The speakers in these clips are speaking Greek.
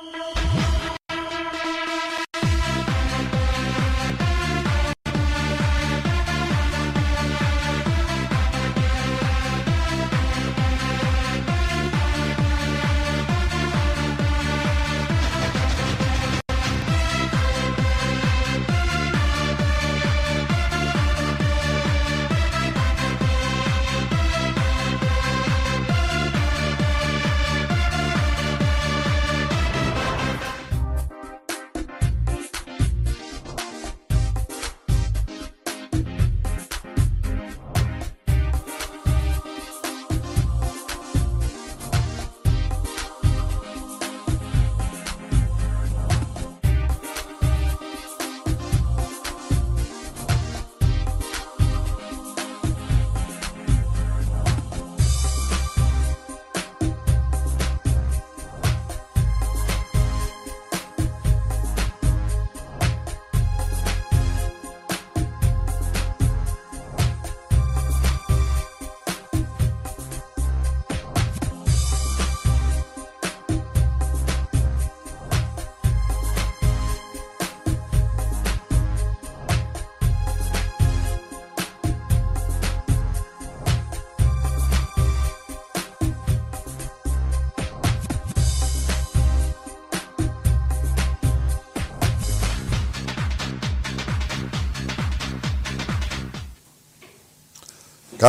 Música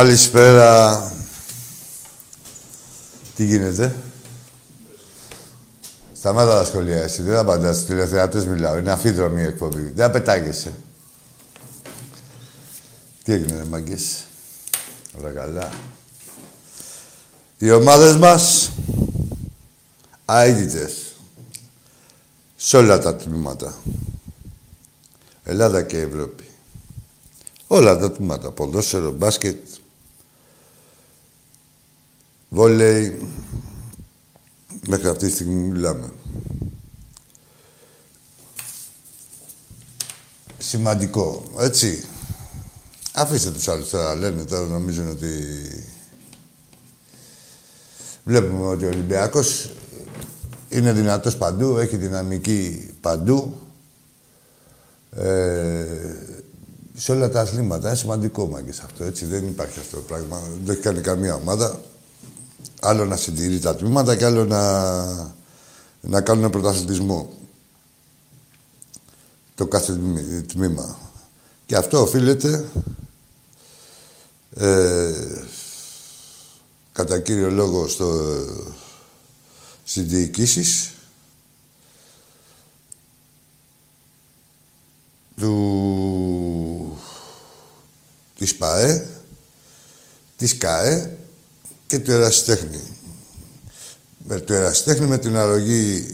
Καλησπέρα. Τι γίνεται; Σταμάτα τα σχολεία εσύ. Δεν απαντάς στους τηλεθεατές μιλάω. Είναι αφίδρομη η εκπομπή. Δεν πετάγεσαι. Τι έγινε, ρε μάγκες. Όλα καλά. Οι ομάδες μας αίτητες σε όλα τα τμήματα. Ελλάδα και Ευρώπη. Όλα τα τμήματα. Ποδόσφαιρο, μπάσκετ, βόλεϊ. Μέχρι αυτή τη στιγμή μιλάμε. Σημαντικό, έτσι. Αφήστε τους άλλους τώρα, λένε τώρα, νομίζουν ότι... Βλέπουμε ότι ο Ολυμπιακός είναι δυνατός παντού, έχει δυναμική παντού. Ε, σε όλα τα αθλήματα. Είναι σημαντικό μάγκες αυτό, έτσι. Δεν υπάρχει αυτό το πράγμα. Δεν έχει κάνει καμία ομάδα. Άλλο να συντηρεί τα τμήματα και άλλο να, να κάνουν πρωταθλητισμό. Το κάθε τμήμα. Και αυτό οφείλεται ε, κατά κύριο λόγο στο, στις διοικήσεις του, της ΠΑΕ, της ΚΑΕ και του Ερασιτέχνη. Με το Ερασιτέχνη με την αρρωγή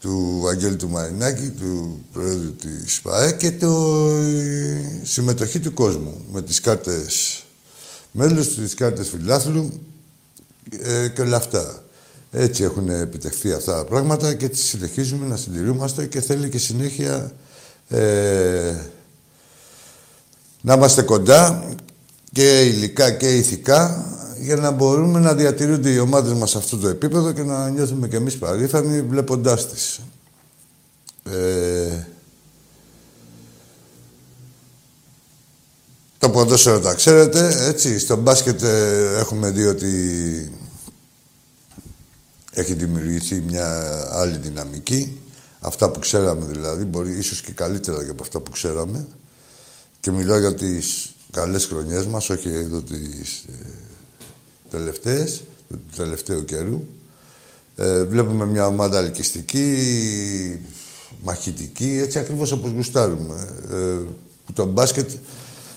του Αγγέλη του Μαρινάκη, του Πρόεδρου της ΠΑΕ και το συμμετοχή του κόσμου με τις κάρτες μέλους, τις κάρτες φιλάθλου ε, και όλα αυτά. Έτσι έχουν επιτευχθεί αυτά τα πράγματα και έτσι συνεχίζουμε να συντηρούμαστε και θέλει και συνέχεια ε, να είμαστε κοντά και υλικά και ηθικά για να μπορούμε να διατηρούνται οι ομάδες μας σε αυτό το επίπεδο και να νιώθουμε κι εμείς παρήφανοι βλέποντάς τις. Ε, το ποδόσφαιρο τα ξέρετε, έτσι. Στο μπάσκετ ε, έχουμε δει ότι έχει δημιουργηθεί μια άλλη δυναμική. Αυτά που ξέραμε δηλαδή, μπορεί ίσως και καλύτερα για από αυτά που ξέραμε. Και μιλάω για τις καλές χρονιές μας, όχι εδώ τις ε, τελευταίες, του τελευταίου καιρού. Ε, βλέπουμε μια ομάδα ελκυστική, μαχητική, έτσι ακριβώς όπως γουστάρουμε. Ε, το μπάσκετ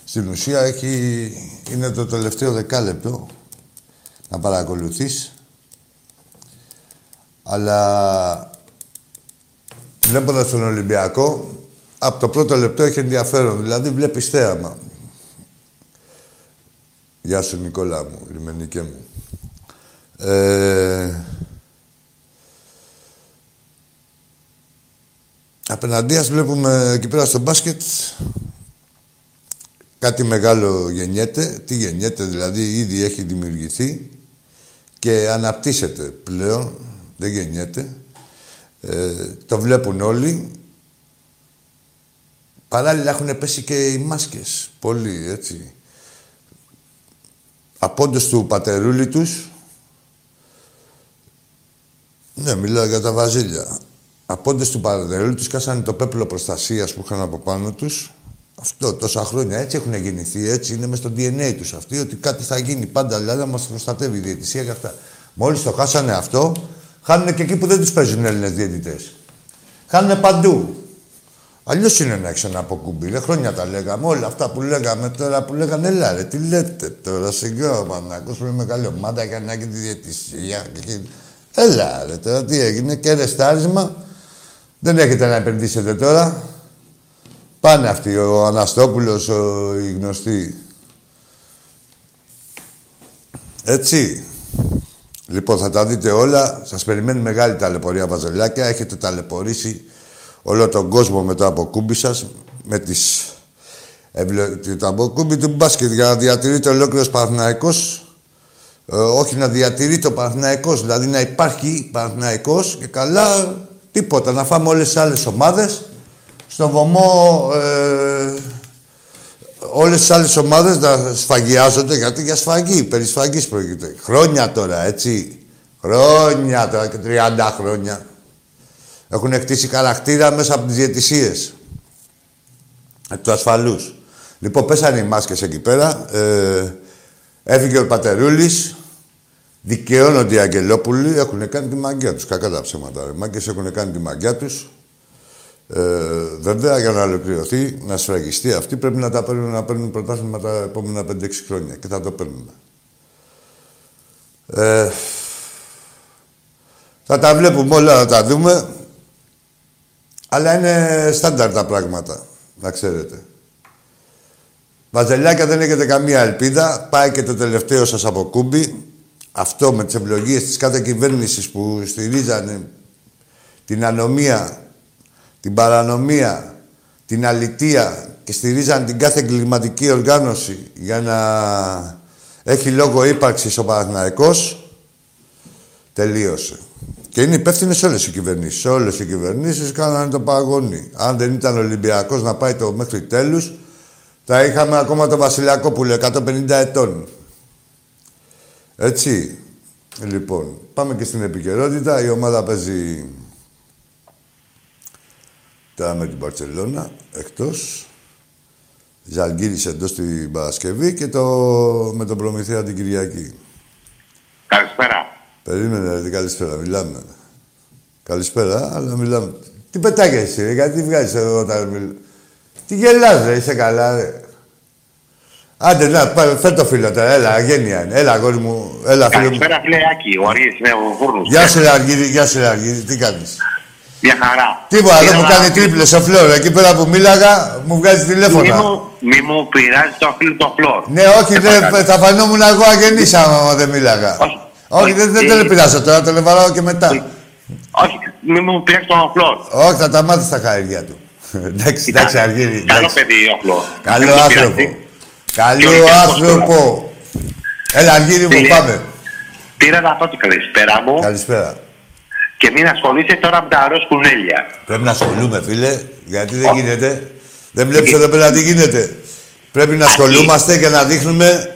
στην ουσία έχει, είναι το τελευταίο δεκάλεπτο να παρακολουθείς. Αλλά βλέποντας τον Ολυμπιακό, από το πρώτο λεπτό έχει ενδιαφέρον. Δηλαδή βλέπεις θέαμα. Γεια σου Νικόλα μου, λιμενικέ μου. Ε... Απέναντίας βλέπουμε εκεί πέρα στο μπάσκετ κάτι μεγάλο γεννιέται. Τι γεννιέται, δηλαδή ήδη έχει δημιουργηθεί και αναπτύσσεται πλέον, δεν γεννιέται. Ε, το βλέπουν όλοι. Παράλληλα έχουν πέσει και οι μάσκες. Πολύ, έτσι. Απόντος του πατερούλη τους. Ναι, μιλάω για τα βαζίλια. Απόντες του πατερούλη τους κάσανε το πέπλο προστασίας που είχαν από πάνω τους. Αυτό τόσα χρόνια έτσι έχουν γεννηθεί, έτσι είναι μες στο DNA τους αυτοί, ότι κάτι θα γίνει πάντα, δηλαδή να μας προστατεύει η διαιτησία και αυτά. Μόλις το χάσανε αυτό, χάνουν και εκεί που δεν τους παίζουν Έλληνες διαιτητές. Χάνουν παντού. Αλλιώς είναι να έχει ένα αποκούμπι. Ρε, χρόνια τα λέγαμε. Όλα αυτά που λέγαμε τώρα που λέγανε, έλα ρε, τι λέτε τώρα, σιγά ο Παναγός που είναι μεγάλη ομάδα για να έχει τη διαιτησία. Έλα ρε, τώρα τι έγινε, και ρεστάρισμα. Δεν έχετε να επενδύσετε τώρα. Πάνε αυτοί, ο Αναστόπουλος, ο, οι γνωστοί. Έτσι. Λοιπόν, θα τα δείτε όλα. Σας περιμένει μεγάλη ταλαιπωρία, Βαζελάκια. Έχετε ταλαιπωρήσει όλο τον κόσμο με το αποκούμπι σας, με τις... Το αποκούμπι του μπάσκετ για να διατηρείται ολόκληρος Παναθηναϊκός, ε, όχι να διατηρεί το Παναθηναϊκός, δηλαδή να υπάρχει Παναθηναϊκός και καλά τίποτα, να φάμε όλες τις άλλες ομάδες στο βωμό ε, όλες τις άλλες ομάδες να σφαγιάζονται γιατί για σφαγή, περί σφαγής πρόκειται. Χρόνια τώρα, έτσι. Χρόνια τώρα και 30 χρόνια. Έχουν χτίσει χαρακτήρα μέσα από τις διαιτησίες. Από τους ασφαλούς. Λοιπόν, πέσανε οι μάσκες εκεί πέρα. Ε, έφυγε ο Πατερούλης. Δικαιώνονται οι Αγγελόπουλοι. Έχουν κάνει τη μαγκιά τους. Κακά τα ψέματα. Οι μάγκες έχουν κάνει τη μαγκιά τους. Ε, βέβαια, για να ολοκληρωθεί, να σφραγιστεί αυτή, πρέπει να τα παίρνουν, να παίρνουν πρωτάθλημα τα επόμενα 5-6 χρόνια. Και θα το παίρνουμε. Ε, θα τα βλέπουμε όλα, θα τα δούμε. Αλλά είναι στάνταρ τα πράγματα, να ξέρετε. Βαζελιάκια δεν έχετε καμία ελπίδα. Πάει και το τελευταίο σας αποκούμπι. Αυτό με τις ευλογίες της κάθε κυβέρνησης που στηρίζανε την ανομία, την παρανομία, την αλητεία και στηρίζανε την κάθε εγκληματική οργάνωση για να έχει λόγο ύπαρξης ο Παναθηναϊκός, τελείωσε. Και είναι υπεύθυνε όλες οι κυβερνήσεις. Όλες οι κυβερνήσεις κάνανε το παγόνι. Αν δεν ήταν Ολυμπιακός να πάει το μέχρι τέλους, θα είχαμε ακόμα τον Βασιλιακό που λέει 150 ετών. Έτσι. Λοιπόν, πάμε και στην επικαιρότητα. Η ομάδα παίζει τώρα με την Παρσελώνα εκτός. Ζαλγκύρης εντός την Παρασκευή και το, με τον Προμηθέα την Κυριακή. Καλησπέρα. Περίμενε, ρε, καλησπέρα, μιλάμε. Καλησπέρα, αλλά μιλάμε. Τι πετάγεσαι, ρε, γιατί βγάζεις εδώ όταν μιλάμε. Τι γελάς, ρε, είσαι καλά, ρε. Άντε, να, φέρ το φίλο τώρα, έλα, γένεια είναι. Έλα, αγόρι μου, έλα, φίλο μου. Καλησπέρα, φίλε Άκη, ο Αργύρης είναι ο Φούρνος. Γεια σου, ρε, Αργύρη, γεια σου, ρε, Αργύρη, τι κάνεις; Μια χαρά. Τίποτα, δεν μου Ήθελα- κάνει τρίπλες ο Φλόρ. Εκεί πέρα που μίλαγα, μου βγάζει Μη τηλέφωνα. μου, μη μου πειράζει το φίλο το φλόρ. Ναι, όχι, Σε δεν, παρακαλώ. θα φανόμουν εγώ αγενής άμα δεν μίλαγα. Όχι. Όχι, δεν, δεν Ε, τον πειράζω τώρα, τον βαράω και μετά. Όχι, μη μου πειράζει το φλόρ. Όχι, θα τα μάθεις στα χάρια του. εντάξει, εντάξει, Αργύρη. Καλό εντάξει. παιδί ο φλόρ. Καλό Δεν μου άνθρωπο. πειράζει. Καλό Ολυμπιακός άνθρωπο. Έλα, Αργύρη μου, Φίλε. πάμε. Πήρα να πω την καλησπέρα μου Καλησπέρα. και μην ασχολείσαι τώρα με τα ροζ κουνέλια. Πρέπει να ασχολούμαι, φίλε, γιατί δεν Όχι. γίνεται. Δεν βλέπεις εδώ πέρα τι γίνεται. Πρέπει να ασχολούμαστε και να δείχνουμε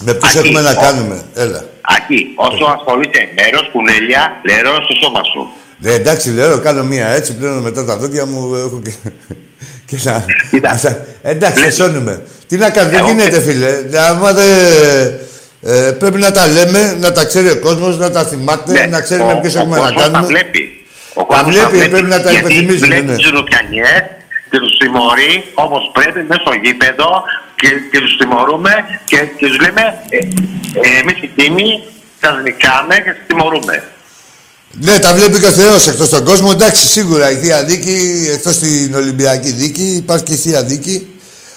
με ποιους Ακή. έχουμε να Όχι. κάνουμε; Έλα. Ακή, όσο ασχολείσαι με ροζ κουνέλια, λερός στο σώμα σου. Ναι, εντάξει, λέω, κάνω μία έτσι, πλένω μετά τα δόντια μου, έχω και... και να... Κοίτα. να σα- Εντάξει, Βλέπεις. σώνουμε. Τι να κάνω, δεν Εγώ- γίνεται, φίλε. Άμα δεν... Ε, πρέπει να τα λέμε, να τα ξέρει ο κόσμος, να τα θυμάται, Ναι, να ξέρει με ο- ποιους ο έχουμε να κόσμος Τα κάνουμε. βλέπει. Ο κόσμος βλέπει, πρέπει να τα γιατί υπενθυμίζουμε, Βλέπει ναι. τους ρουπιανιές και τους τιμωρεί όπως πρέπει μέσα στο γήπεδο και, και τους τιμωρούμε και, και τους λέμε ε, ε, εμείς οι τίμοι σας νικάμε και σας τιμωρούμε. Ναι, τα βλέπει και ο Θεός εκτός στον κόσμο. Εντάξει, σίγουρα η Θεία Δίκη, εκτός την Ολυμπιακή Δίκη, υπάρχει και η Θεία Δίκη.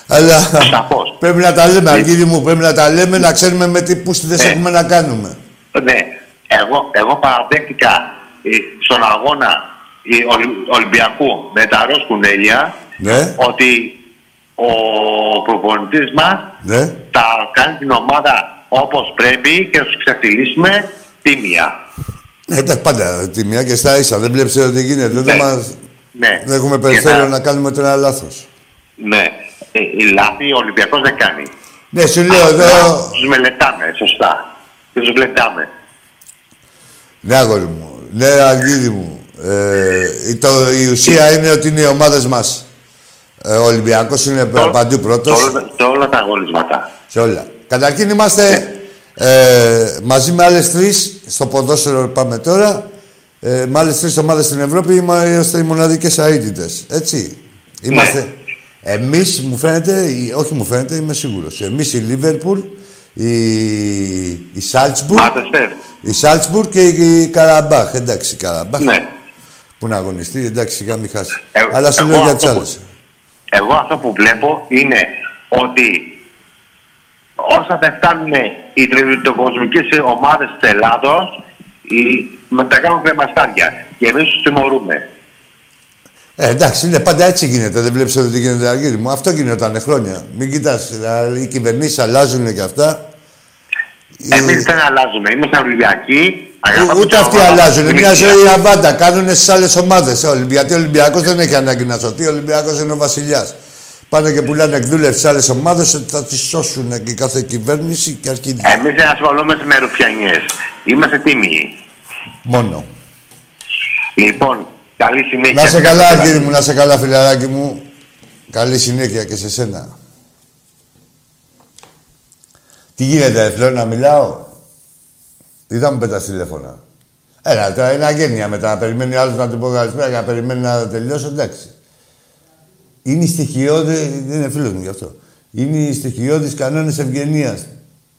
Αλλά Σαφώς. πρέπει να τα λέμε, Αργύρι μου, πρέπει να τα λέμε, να ξέρουμε με τι πούστιδες Ναι. έχουμε να κάνουμε. Ναι, εγώ, εγώ παραδέχτηκα ε, στον αγώνα ε, Ολυ- Ολυμπιακού με τα ροζ κουνέλια Ναι. ότι ο προπονητής μας Ναι. θα κάνει την ομάδα όπως πρέπει και θα τους ξεφτυλίσουμε τίμια. Ναι, εντάξει, πάντα τη μία και στα ίσα. Δεν βλέπεις ότι γίνεται. Ναι. Δεν, μας... Ναι. δεν έχουμε Και περιθώριο να- να κάνουμε τώρα λάθος. Ναι. Ε, η λάθη ο Ολυμπιακός δεν κάνει. Ναι, σου λέω εδώ. Τους μελετάμε, σωστά. Και τους μελετάμε. Ναι, αγόρι μου. Ναι, Αργύρι μου. Ε, το, η ουσία είναι ότι είναι οι ομάδες μας. Ε, ο Ολυμπιακός είναι παντού πρώτος. Σε όλα, σε όλα τα αγωνίσματα. Σε όλα. Καταρχήν είμαστε ε, μαζί με άλλες τρεις στο ποδόσφαιρο πάμε τώρα. Ε, με άλλες τρεις ομάδες στην Ευρώπη είμαστε οι μοναδικές αίτητες. Έτσι. Είμαστε. Εμείς, μου φαίνεται, ή- όχι μου φαίνεται, είμαι σίγουρος. Εμείς η Λίβερπουλ, η, η Σάλτσμπουργκ, Μάτεστερ. η Σάλτσμπουργκ και η Καραμπάχ. Εντάξει, η Καραμπάχ. Ναι. Που να αγωνιστεί, εντάξει, σιγά μην χάσει. Ε, Αλλά σου εγώ λέω για αυτό τις που- άλλες. Εγώ αυτό που βλέπω είναι ότι όσα δεν φτάνουν οι τριτοκοσμικές ομάδες της Ελλάδος οι, μετά κάνουν κρεμαστάρια. Και εμείς τους τιμωρούμε. Ε, εντάξει, είναι πάντα έτσι γίνεται. Δεν βλέπεις ότι γίνεται αργύρι μου. Αυτό γινόταν χρόνια. Μην κοιτάς. Οι κυβερνήσεις αλλάζουν και αυτά. Εμείς δεν αλλάζουμε. Είμαστε Ολυμπιακοί. Αγαπάμε Ε, Ούτε την αυτοί ομάδα αλλάζουν. μας. Μια Εμείς- ζωή αβάντα. Κάνουν στις άλλες ομάδες. Γιατί ο Ολυμπιακός δεν έχει ανάγκη να σωθεί. Ο Ολυμπιακός είναι ο βασιλιάς. Πάνε και πουλάνε εκδούλευση στις άλλες ομάδες ότι θα τις σώσουν και κάθε κυβέρνηση και αρχίδι. Εμείς δεν ασχολούμαστε με ρουφιανιές. Είμαστε τίμιοι. Μόνο. Λοιπόν, καλή συνέχεια. Να σε καλά, κύριε μου, να σε καλά, φιλαράκι μου. Καλή συνέχεια και σε σένα. Τι γίνεται, θέλω να μιλάω; Τι θα μου πετάς τηλέφωνα. Έλα, τώρα είναι αγένεια μετά. Να περιμένει άλλος να του πω καλησπέρα και να περιμένει να τελειώσω, εντάξει. Είναι η στοιχειώδη, δεν είναι φίλος μου γι' αυτό. Είναι οι στοιχειώδεις κανόνες ευγενίας.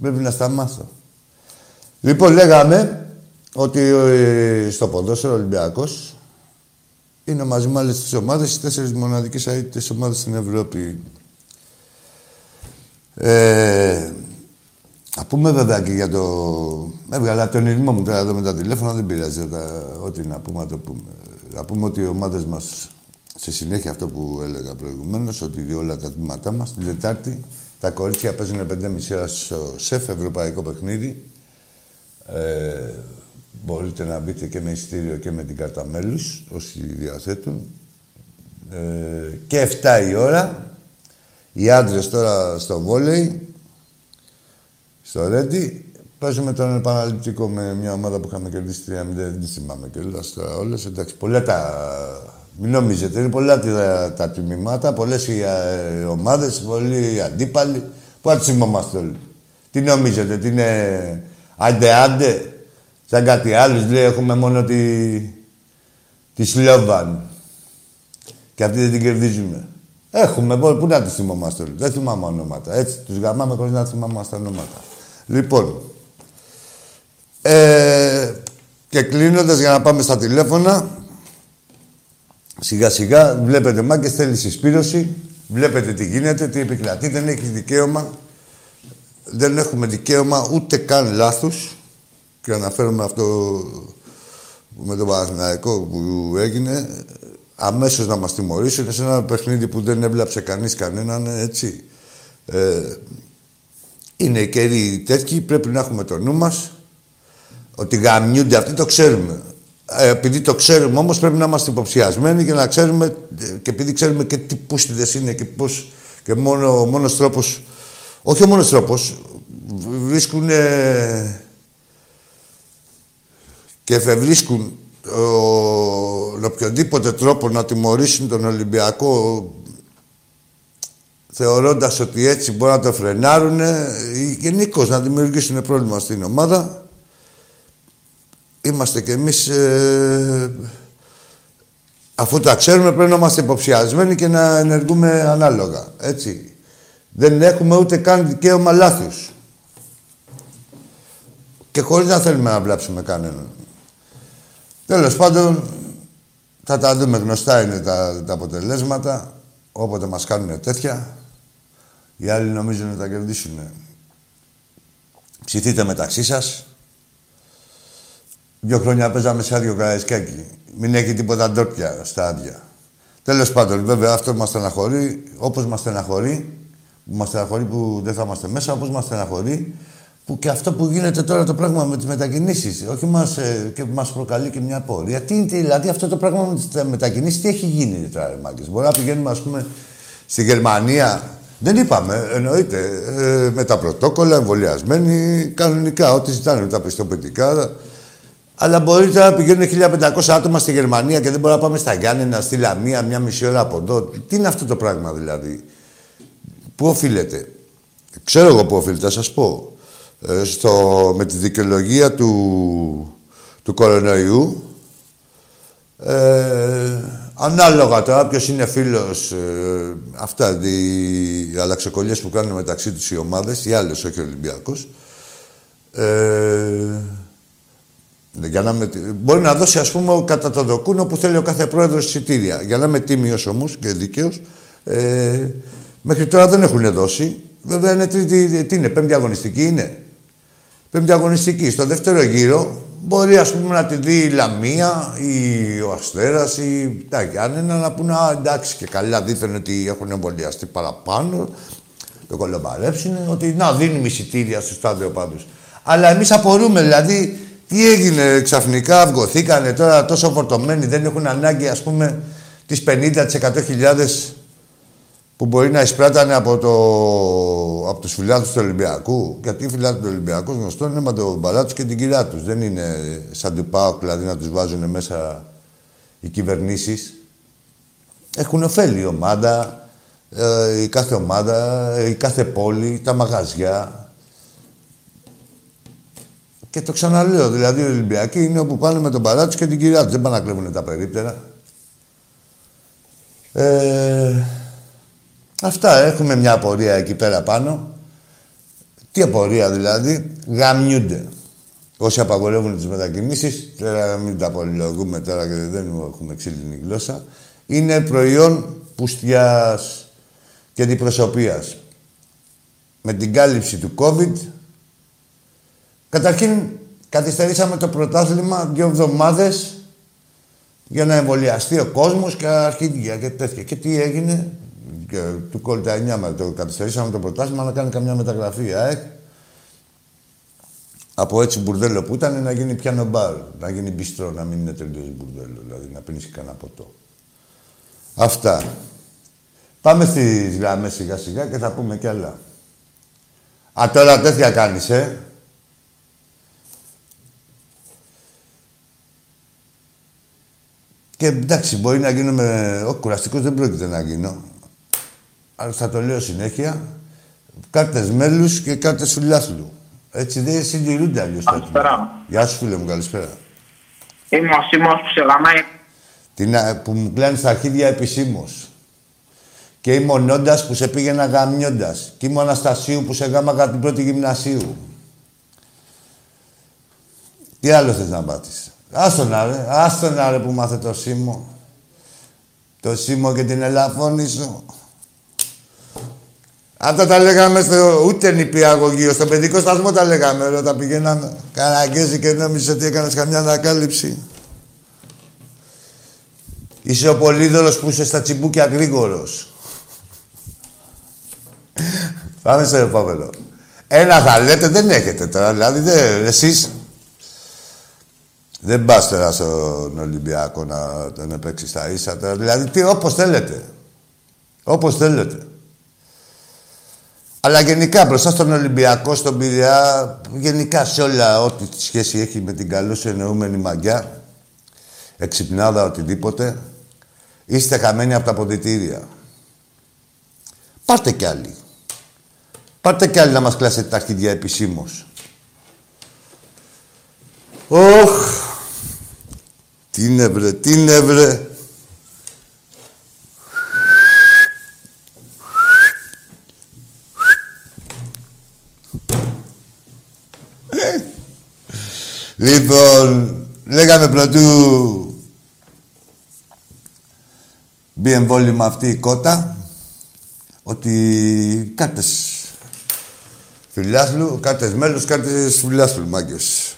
Πρέπει να στα μάθω. Λοιπόν, λέγαμε ότι ε, στο ποδόσφαιρο Ολυμπιακός είναι μαζί με άλλες τις ομάδες, οι τέσσερις μοναδικές αίτητες ομάδες στην Ευρώπη. Ε, να πούμε βέβαια και για το... Έβγαλα τον ηρμό μου τώρα εδώ με τα τηλέφωνα, δεν πειράζει. Τα... Ό,τι να πούμε, να το πούμε. Να πούμε ότι οι ομάδες μας, σε συνέχεια αυτό που έλεγα προηγουμένως, ότι όλα τα τμήματά μας, την Τετάρτη, τα κορίτσια παίζουν 5,5 ώρα στο ΣΕΦ, ευρωπαϊκό παιχνίδι. Ε, μπορείτε να μπείτε και με εισιτήριο και με την κάρτα μέλους, όσοι διαθέτουν. Ε, και 7 η ώρα. Οι άντρες τώρα στο βόλεϊ, στο Ρέντι. Παίζουμε τον επαναληπτικό με μια ομάδα που είχαμε κερδίσει 3-0. Δεν τις θυμάμαι κιόλας τώρα όλες. Εντάξει, πολλά τα... Μην νομίζετε, είναι πολλά τα, τα τμήματα, πολλές οι ε, ομάδες, πολλοί οι αντίπαλοι. Πού θα τις θυμόμαστε όλοι. Τι νομίζετε, τι είναι άντε-άντε, σαν κάτι άλλο. Λέει, έχουμε μόνο τη, τη Σλόβαν. Και αυτή δεν την κερδίζουμε. Έχουμε, πού πού να τις θυμόμαστε όλοι. Δεν θυμάμαι ονόματα. Έτσι, τους γαμάμε χωρίς να θυμάμαστε ονόματα. Λοιπόν, ε, και κλείνοντας για να πάμε στα τηλέφωνα, σιγά σιγά βλέπετε μάγκες θέλει συσπήρωση, βλέπετε τι γίνεται, τι επικρατεί, δεν έχει δικαίωμα, δεν έχουμε δικαίωμα ούτε καν λάθους και αναφέρομαι αυτό με τον Παναθηναϊκό που έγινε, αμέσως να μας τιμωρήσουν σε ένα παιχνίδι που δεν έβλαψε κανείς κανέναν, έτσι. Ε, είναι οι καιροί τέτοιοι, πρέπει να έχουμε το νου μας, ότι γαμιούνται αυτοί, το ξέρουμε. Ε, επειδή το ξέρουμε όμως πρέπει να είμαστε υποψιασμένοι και να ξέρουμε, ε, και επειδή ξέρουμε και τι πούστιδες είναι και πώς, και μόνο, ο μόνος τρόπος, όχι ο μόνος τρόπος, βρίσκουν και εφευρίσκουν ο, οποιοδήποτε τρόπο να τιμωρήσουν τον Ολυμπιακό θεωρώντας ότι έτσι μπορεί να το φρενάρουν ή γενικώ να δημιουργήσουν πρόβλημα στην ομάδα. Είμαστε κι εμείς, ε, αφού τα ξέρουμε, πρέπει να είμαστε υποψιασμένοι και να ενεργούμε ανάλογα. Έτσι. Δεν έχουμε ούτε καν δικαίωμα λάθους. Και χωρίς να θέλουμε να βλάψουμε κανέναν. Τέλος πάντων, θα τα δούμε. Γνωστά είναι τα, τα αποτελέσματα. Όποτε μας κάνουν τέτοια, οι άλλοι νομίζουν ότι θα κερδίσουν. Ψηθείτε μεταξύ σας. Δύο χρόνια παίζαμε σε άδειο καραϊσκάκι. Μην έχει τίποτα ντόπια στα άδεια. Τέλος πάντων, βέβαια, αυτό μας στεναχωρεί. Όπως μας στεναχωρεί, που μας στεναχωρεί που δεν θα είμαστε μέσα, όπως μας στεναχωρεί που και αυτό που γίνεται τώρα το πράγμα με τις μετακινήσεις, όχι μας, ε, και μας προκαλεί και μια πορεία. Τι είναι, δηλαδή αυτό το πράγμα με τις μετακινήσεις, τι έχει γίνει τώρα, Μάγκε. Μπορεί να πηγαίνουμε, ας πούμε, στη Γερμανία. Δεν είπαμε, εννοείται, ε, με τα πρωτόκολλα, εμβολιασμένοι, κανονικά, ό,τι ζητάνε, με τα πιστοποιητικά. Αλλά μπορεί να πηγαίνουν 1500 άτομα στη Γερμανία και δεν μπορούμε να πάμε στα Γιάννενα, στη Λαμία, μια μισή ώρα από εδώ. Τι είναι αυτό το πράγμα δηλαδή; Πού οφείλεται; Ξέρω εγώ πού οφείλεται, θα σας πω. Ε, στο, με τη δικαιολογία του, του κορονοϊού. Ε, ανάλογα τώρα ποιος είναι φίλος, ε, αυτά οι αλλαξοκολλίες που κάνουν μεταξύ τους οι ομάδες, οι άλλες, όχι ο Ολυμπιακός. Ε, για να με, μπορεί να δώσει, ας πούμε, κατά το δοκούνο που θέλει ο κάθε πρόεδρος εισιτήρια. Για να είμαι τίμιος όμως και δίκαιος, ε, μέχρι τώρα δεν έχουν δώσει. Βέβαια είναι τρίτη, τι είναι, πέμπτη αγωνιστική είναι. Πέμπτη αγωνιστική. Στο δεύτερο γύρο μπορεί ας πούμε να τη δει η Λαμία ή ο Αστέρας ή τα Γιάννενα να πούνε «Α, εντάξει και καλά δίθεν ότι έχουν εμβολιαστεί παραπάνω». Το κολομπαρέψουν ότι να δίνει εισιτήρια στο στάδιο πάντως. Αλλά εμείς απορούμε δηλαδή τι έγινε ξαφνικά, αυγοθήκανε τώρα τόσο φορτωμένοι, δεν έχουν ανάγκη ας πούμε τις 50% που μπορεί να εισπράτανε από, το, από τους φιλάθλους του Ολυμπιακού. Γιατί οι φιλάθλοι του Ολυμπιακού γνωστό είναι με τον μπαλά και την κυρία τους. Δεν είναι σαν την ΠΑΟΚ, δηλαδή να τους βάζουν μέσα οι κυβερνήσεις. Έχουν ωφέλη η ομάδα, ε, η κάθε ομάδα, η κάθε πόλη, τα μαγαζιά. Και το ξαναλέω, δηλαδή οι Ολυμπιακοί είναι όπου πάνε με τον μπαλά και την κυρία τους. Δεν πάνε να κλέβουν τα περίπτερα. Ε, Αυτά, έχουμε μια απορία εκεί πέρα πάνω. Τι απορία δηλαδή, γαμιούνται. Όσοι απαγορεύουν τις μετακινήσεις, τώρα μην τα απολυλογούμε τώρα και δεν έχουμε ξύλινη γλώσσα, είναι προϊόν πουστιάς και αντιπροσωπείας. Με την κάλυψη του COVID, καταρχήν καθυστερήσαμε το πρωτάθλημα δύο εβδομάδες για να εμβολιαστεί ο κόσμος και αρχίδια και τέτοια. Και τι έγινε, και του κόλλη τα το καθυστερήσαμε το προτάσμα να κάνει καμιά μεταγραφή. ΑΕΚ, από έτσι μπουρδέλο που ήταν να γίνει πιάνο μπαρ, να γίνει μπιστρό, να μην είναι τελείως μπουρδέλο, δηλαδή να πίνεις κανένα ποτό. Αυτά. Πάμε στις γραμμές σιγά σιγά και θα πούμε κι άλλα. Α, τώρα τέτοια κάνεις, ε. Και εντάξει, μπορεί να γίνουμε... Ο κουραστικός δεν πρόκειται να γίνω αλλά θα το λέω συνέχεια, κάρτες μέλου και κάρτες φιλάθλου. Έτσι δεν συντηρούνται αλλιώς. Καλησπέρα. Γεια σου, φίλε μου, καλησπέρα. Είμαι ο Σίμω που σε γαμάει. Την, που μου κλάνει στα αρχίδια επισήμω. Και είμαι ο Νόντας που σε πήγαινα γαμιώντας. Και είμαι ο Αναστασίου που σε γάμαγα την πρώτη γυμνασίου. Τι άλλο θες να πάτεις; Άστον ρε, άστον ρε που μάθε το Σίμω. Το Σίμω και την ελαφώνη σου. Αυτά τα λέγαμε στο ούτε νηπιαγωγείο, στο παιδικό σταθμό τα λέγαμε όταν πηγαίναμε. Καραγκέζι και νόμιζε ότι έκανες καμιά ανακάλυψη. Είσαι ο Πολύδωρος που είσαι στα τσιμπούκια γρήγορος. Πάμε στο επόμενο. Ένα θα λέτε, δεν έχετε τώρα. Δηλαδή, δεν, εσείς δεν πας τώρα στον Ολυμπιακό να τον παίξει στα ίσα. Τώρα. Δηλαδή, τι, όπως θέλετε. Όπως θέλετε. Αλλά γενικά μπροστά στον Ολυμπιακό, στον Πειραιά, γενικά σε όλα ό,τι σχέση έχει με την καλώς εννοούμενη μαγιά, εξυπνάδα, οτιδήποτε, είστε χαμένοι από τα ποδητήρια. Πάρτε κι άλλοι. Πάρτε κι άλλοι να μας κλάσετε τα αρχίδια επισήμως. Ωχ! Τι είναι βρε, τι είναι Λοιπόν, λέγαμε πρωτού μπει εμβόλυμα αυτή η κότα ότι κάρτες φιλάθλου, κάρτες μέλους, κάρτες φιλάθλου, μάγκες.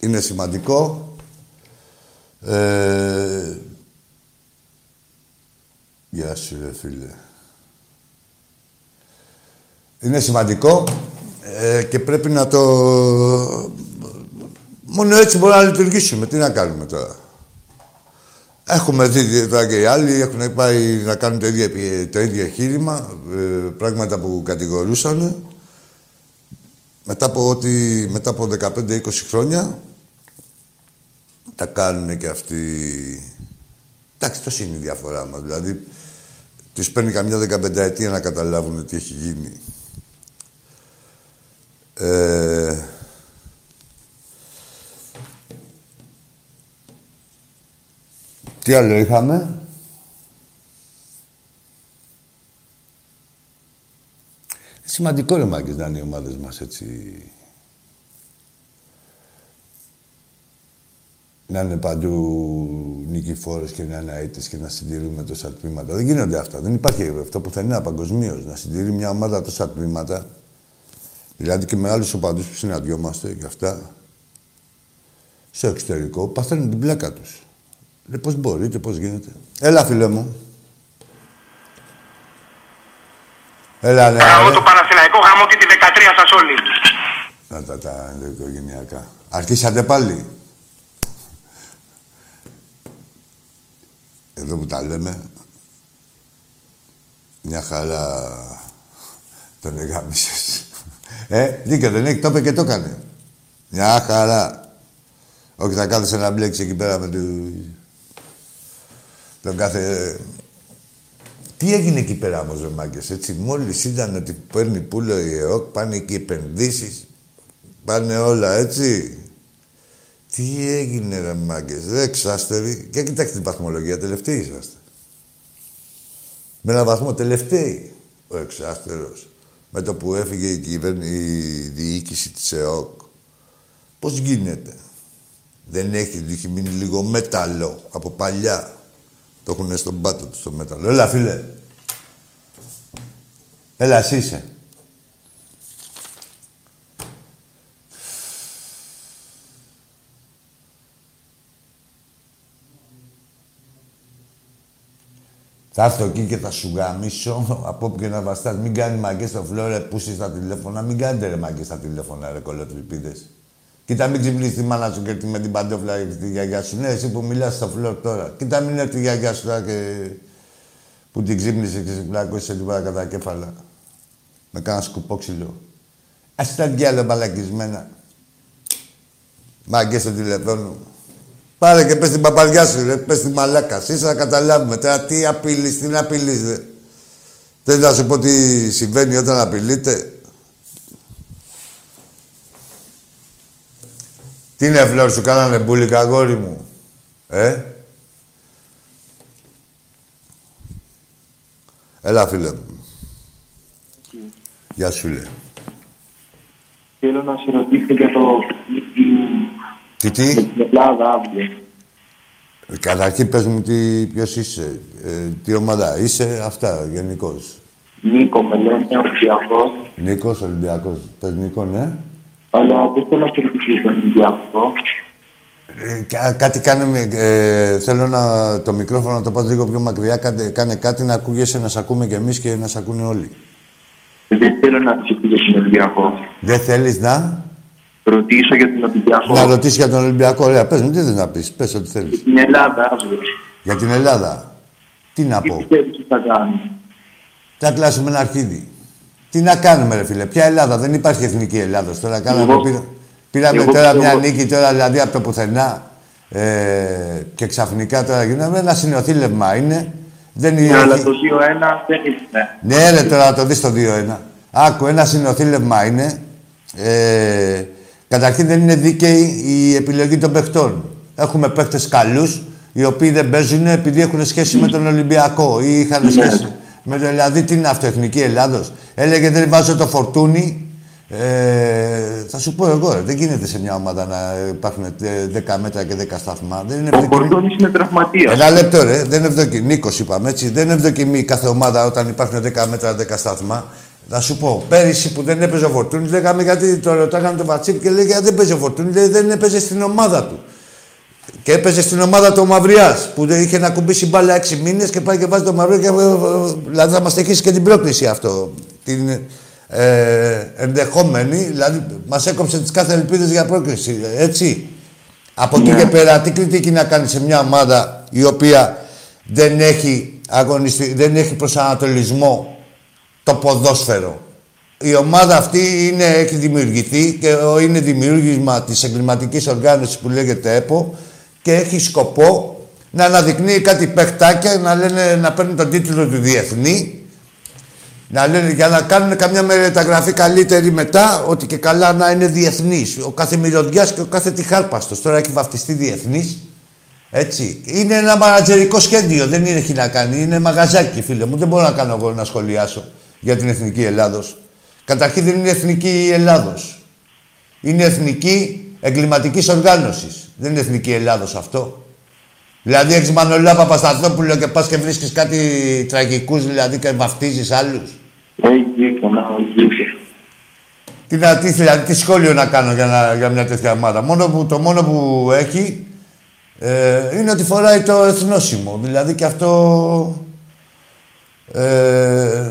Είναι σημαντικό. Ε... Γεια σου, ρε φίλε. Είναι σημαντικό Ε, και πρέπει να το... Μόνο έτσι μπορούμε να λειτουργήσουμε. Τι να κάνουμε τώρα; Έχουμε δει τώρα και οι άλλοι έχουν πάει να κάνουν το ίδιο, το ίδιο εγχείρημα, ε, πράγματα που κατηγορούσαν. Μετά από, ότι, μετά από 15-20 χρόνια τα κάνουν και αυτοί. Εντάξει, τόσο είναι η διαφορά μας. Δηλαδή, τους παίρνει καμιά 15 ετία να καταλάβουν τι έχει γίνει. Ε, τι άλλο είχαμε; Σημαντικό ρε μάγκες να είναι οι ομάδες μας έτσι. Να είναι παντού νικηφόρες και να είναι αίτες και να συντηρούμε τόσα τμήματα. Δεν γίνονται αυτά. Δεν υπάρχει αυτό που θα είναι παγκοσμίως. Να συντηρεί μια ομάδα τόσα τμήματα. Δηλαδή και με άλλους οπαδούς που συναντιόμαστε και αυτά. Στο εξωτερικό παθαίνουν την πλάκα τους. Λέει πώς μπορείτε, πώς γίνεται. Έλα φίλε μου. Έλα, ναι. Γαμώ το Παναθηναϊκό, γαμώ και τη 13 σας όλοι. Να τα τα οικογενειακά. Αρχίσατε πάλι. Εδώ που τα λέμε, μια χαρά τον εγάμισες. Ε, δίκιο δεν έχει, το είπε και το έκανε. Μια χαρά. Όχι, θα κάθεσαι να μπλέξεις εκεί πέρα με τον κάθε τι έγινε εκεί πέρα όμως, ρε μάγκες, έτσι. Μόλις είδαν ότι παίρνει πουλο η ΕΟΚ, πάνε και οι επενδύσεις, πάνε όλα, έτσι. Τι έγινε, ρε μάγκες, ρε εξάστεροι. Και κοιτάξτε την βαθμολογία, τελευταίοι είσαστε. Με ένα βαθμό τελευταίοι ο εξάστερος. Με το που έφυγε η, κυβέρνη, η διοίκηση της ΕΟΚ. Πώς γίνεται; Δεν έχει, έχει μείνει λίγο μέταλλο από παλιά. Το έχουν στον πάτο τους στο μέταλλο. Έλα, φίλε. Έλα, εσύ είσαι. Θα έρθω εκεί και θα σου γαμίσω από όπου και να βαστάς. Μην κάνει μαγκές στο φλόρε, πούσεις στα τηλέφωνα. Μην κάνετε ρε μαγκές στα τηλέφωνα, ρε κολοτριπίδες. Κοίτα, μην ξυπνήσεις τη μάνα σου και με την παντόφλα και τη γιαγιά σου. Ναι, εσύ που μιλάς στο φλόρ τώρα. Κοίτα, μην έρθει η γιαγιά σου τώρα και που την ξύπνησε και σε πλάκωσε την κατά κέφαλα. Με κάνα σκουπό ξυλό. Ας τα διάλογα μπαλακισμένα. Μάγκες στο τηλεφώνο. Πάρε και πες την παπαριά σου, ρε. Πες τη μαλάκα. Είσαι να καταλάβουμε. Τώρα τι απειλείς, τι να απειλείς, ρε. Δεν θα σου πω τι συμβαίνει όταν απειλείτε. Τι είναι φλόρ, σου κάνανε μπουλικα, αγόρι μου; Ε; Έλα, φίλε μου. Γεια σου, λέει. Θέλω να σε ρωτήσω για το Τι, τι. με την Ελλάδα αύριο. Καταρχήν πες μου τι, ποιος είσαι, ε, τι ομάδα είσαι, αυτά γενικώς. Νίκο με λένε Ολυμπιακός, Νίκος, Ολυμπιακός. Πες Νίκο, ναι. Αλλά δεν θέλω να σε ρωτήσω τον Ολυμπιακό. Ε, κα- κάτι κάνε, με- ε, θέλω να, το μικρόφωνο να το πάω λίγο πιο μακριά, κάνε, κάνε κάτι να ακούγεσαι, να σε ακούμε κι εμείς και να σε ακούνε όλοι. Δεν θέλω να σε ρωτήσω τον Ολυμπιακό. Δεν θέλεις να, Ρωτήσω για τον Ολυμπιακό. να ρωτήσεις για τον Ολυμπιακό. Ωραία, πες μου, τι θες να πεις, πες ό,τι θέλεις. Στην Ελλάδα αύριο. Για την Ελλάδα. Τι να Τι πω. πιστεύεις ότι θα κάνει. Θα κλάσουμε ένα αρχίδι. Τι να κάνουμε, ρε φίλε. Ποια Ελλάδα, δεν υπάρχει εθνική Ελλάδα. Τώρα κάναμε, Εγώ- πήρα- πήραμε εγώ τώρα πιστεύω- μια νίκη τώρα δηλαδή από το πουθενά. Ε, και ξαφνικά τώρα γίναμε ένα συνοθήλευμα είναι. Δεν είναι. Ναι, αλλά το 2-1 δεν είναι. Ναι, ρε, τώρα να το δεις το 2-1. Άκου, ένα συνοθήλευμα είναι. Ε, καταρχήν δεν είναι δίκαιη η επιλογή των παιχτών. Έχουμε παίχτες καλούς, οι οποίοι δεν παίζουν επειδή έχουν σχέση με τον Ολυμπιακό ή είχαν σχέση με το δηλαδή τι είναι αυτό, Εθνική Ελλάδος; Έλεγε δεν βάζω το φορτούνι. Ε, θα σου πω εγώ, ρε, δεν γίνεται σε μια ομάδα να υπάρχουν ε, 10 μέτρα και 10 σταθμά. Δεν είναι Ο ευδοκιμή. Κορδόνης είναι τραυματίας. Ένα λεπτό, ρε. Δεν είναι ευδοκιμή. Νίκος, είπαμε έτσι. Δεν είναι ευδοκιμή κάθε ομάδα όταν υπάρχουν 10 μέτρα, 10 σταθμά. Θα σου πω, πέρυσι που δεν έπαιζε ο Φορτούνης, λέγαμε γιατί το ρωτάγανε τον Βατσίκ και λέγανε δεν παίζει ο Φορτούνης, λέει δεν έπαιζε στην ομάδα του. Και έπαιζε στην ομάδα του Μαυριάς που δεν είχε να κουμπίσει μπάλα 6 μήνες και πάει και βάζει το Μαυριά και. Δηλαδή θα μας τεχίσει και την πρόκληση αυτό. Την... ε, ενδεχόμενη, δηλαδή μας έκοψε τις κάθε ελπίδες για πρόκριση, έτσι. Από εκεί και πέρα, τι κριτική να κάνει σε μια ομάδα η οποία δεν έχει, αγωνιστή, δεν έχει προσανατολισμό το ποδόσφαιρο. Η ομάδα αυτή είναι, έχει δημιουργηθεί και είναι δημιούργημα της εγκληματικής οργάνωσης που λέγεται ΕΠΟ και έχει σκοπό να αναδεικνύει κάτι παιχτάκια, να, λένε, να παίρνουν τον τίτλο του διεθνή, να λένε για να κάνουν καμιά μεταγραφή καλύτερη μετά, ότι και καλά να είναι διεθνής. Ο κάθε μυρωδιάς και ο κάθε τυχάρπαστος. Τώρα έχει βαφτιστεί διεθνής. Έτσι. Είναι ένα μαγαζερικό σχέδιο, δεν είναι έχει να κάνει. Είναι μαγαζάκι, φίλε μου. Δεν μπορώ να κάνω εγώ να σχολιάσω για την εθνική Ελλάδος. Καταρχήν δεν είναι εθνική η Ελλάδος. Είναι εθνική εγκληματικής οργάνωσης. Δεν είναι εθνική Ελλάδος αυτό. Δηλαδή έχεις Μανολά Παπασταθόπουλο και πας και βρίσκεις κάτι τραγικούς δηλαδή και βαφτίζεις άλλους. Έχει δίκιο, να έχει Τι, να, τι, δηλαδή, τι σχόλιο να κάνω για, να, για μια τέτοια ομάδα. Μόνο που, το μόνο που έχει ε, είναι ότι φοράει το εθνόσημο. Δηλαδή και αυτό ε,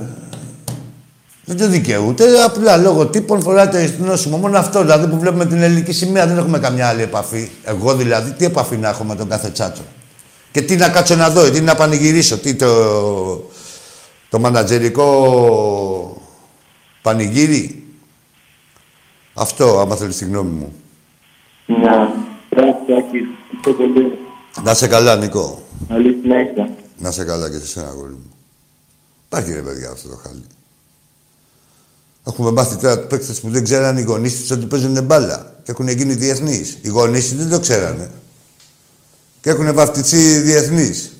δεν το δικαιούται. Απλά λόγω τύπων φοράει το εθνόσημο. Μόνο αυτό δηλαδή που βλέπουμε την ελληνική σημαία δεν έχουμε καμιά άλλη επαφή. Εγώ δηλαδή τι επαφή να έχω με τον κάθε τσάτσο. Και τι να κάτσω να δω, τι να πανηγυρίσω, τι το, το μανατζερικό πανηγύρι; Αυτό, άμα θέλεις τη γνώμη μου. Ναι. Μπράβο, πολύ. Να σε καλά, Νικό. Καλή συνέχεια. Να σε καλά και σε σένα, αγόρι μου. Υπάρχει ρε παιδιά αυτό το χάλι. Έχουμε μάθει τώρα παίκτες που δεν ξέρανε οι γονείς τους ότι παίζουν μπάλα και έχουν γίνει διεθνείς. Οι γονείς τους δεν το ξέρανε. Και έχουν βαφτιστεί διεθνείς.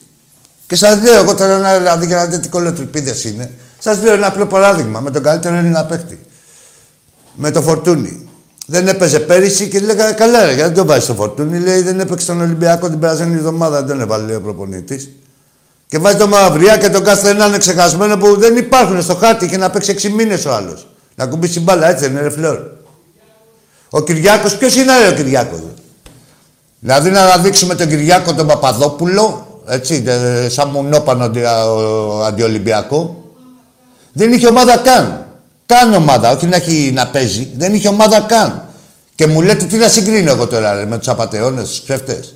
Και σας λέω, εγώ τώρα να δηλαδή για να δείτε τι κολοτρυπίδες είναι. Σας λέω ένα απλό παράδειγμα με τον καλύτερο Έλληνα παίκτη. Με το φορτούνι. Δεν έπαιζε πέρυσι και λέγα καλά, ρε, γιατί δεν τον βάζεις στο φορτούνι. Λέει δεν έπαιξε στον Ολυμπιακό την περασμένη εβδομάδα, δεν τον έβαλε λέει, ο προπονητής. Και βάζει το Μαυριά και τον κάθε έναν ξεχασμένο που δεν υπάρχουν στο χάρτη και να παίξει 6 μήνες ο άλλος. Να κουμπίσει μπάλα, έτσι είναι, ρε φλόρ. Ο Κυριάκος, ποιος είναι ρε, ο Κυριάκος; Δηλαδή να αναδείξουμε τον Κυριάκο τον Παπαδόπουλο έτσι, σαν μονόπανο αντι, αντιολυμπιακό. Δεν είχε ομάδα καν. Καν ομάδα, όχι να έχει να παίζει. Δεν είχε ομάδα καν. Και μου λέτε τι να συγκρίνω εγώ τώρα ρε, με τους απαταιώνες, τους ψεύτες.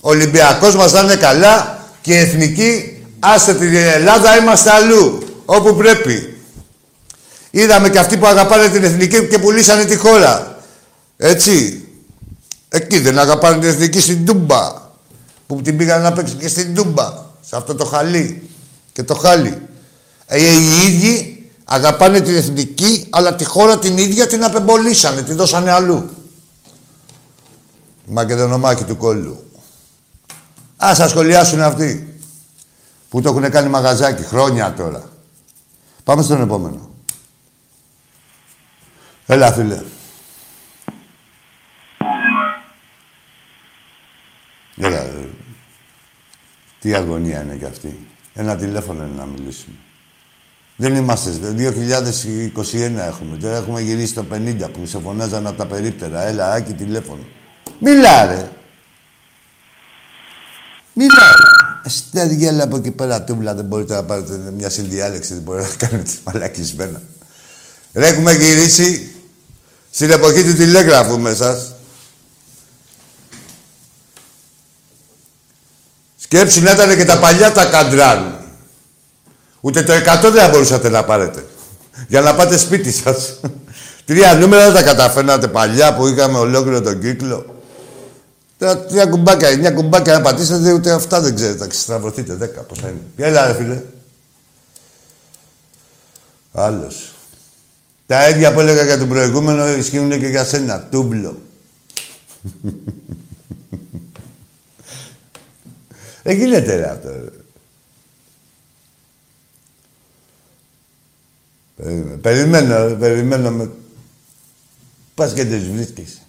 Ο Ολυμπιακός μας θα είναι καλά και η εθνική, άστε την Ελλάδα, είμαστε αλλού, όπου πρέπει. Είδαμε και αυτοί που αγαπάνε την εθνική και πουλήσανε τη χώρα. Έτσι. Εκεί δεν αγαπάνε την εθνική στην Τούμπα που την πήγαν να παίξει και στην Τούμπα, σε αυτό το χαλί και το χάλι. Ε, οι ίδιοι αγαπάνε την εθνική, αλλά τη χώρα την ίδια την απεμπολίσανε, την δώσανε αλλού. Μακεδονομάκι του κόλλου. Α σας σχολιάσουν αυτοί που το έχουν κάνει μαγαζάκι χρόνια τώρα. Πάμε στον επόμενο. Έλα, φίλε. Έλα, τι αγωνία είναι κι αυτή. Ένα τηλέφωνο είναι να μιλήσουμε. Δεν είμαστε. 2021 έχουμε. Τώρα έχουμε γυρίσει το 50 που σε φωνάζαν από τα περίπτερα. Έλα, άκη τηλέφωνο. Μιλά, ρε. Μιλά, ρε. γέλα από εκεί πέρα τούμπλα. Δεν μπορείτε να πάρετε μια συνδιάλεξη. Δεν μπορείτε να κάνετε μαλακισμένα. Ρε, έχουμε γυρίσει στην εποχή του τηλέγραφου μέσα. Σκέψου να ήταν και τα παλιά τα καντράν. Ούτε το 100 δεν μπορούσατε να πάρετε. Για να πάτε σπίτι σας. Τρία νούμερα δεν τα καταφέρνατε παλιά που είχαμε ολόκληρο τον κύκλο. Τώρα τρία κουμπάκια, εννιά κουμπάκια να πατήσετε, ούτε αυτά δεν ξέρετε. Θα ξεστραβωθείτε, δέκα, πώς θα είναι. Έλα ρε φίλε. Άλλος. Τα ίδια που έλεγα για τον προηγούμενο ισχύουν και για σένα. Τούμπλο. Δεν γίνεται ρε αυτό. Περιμένω, περιμένω με... Πας και τις βρίσκεις.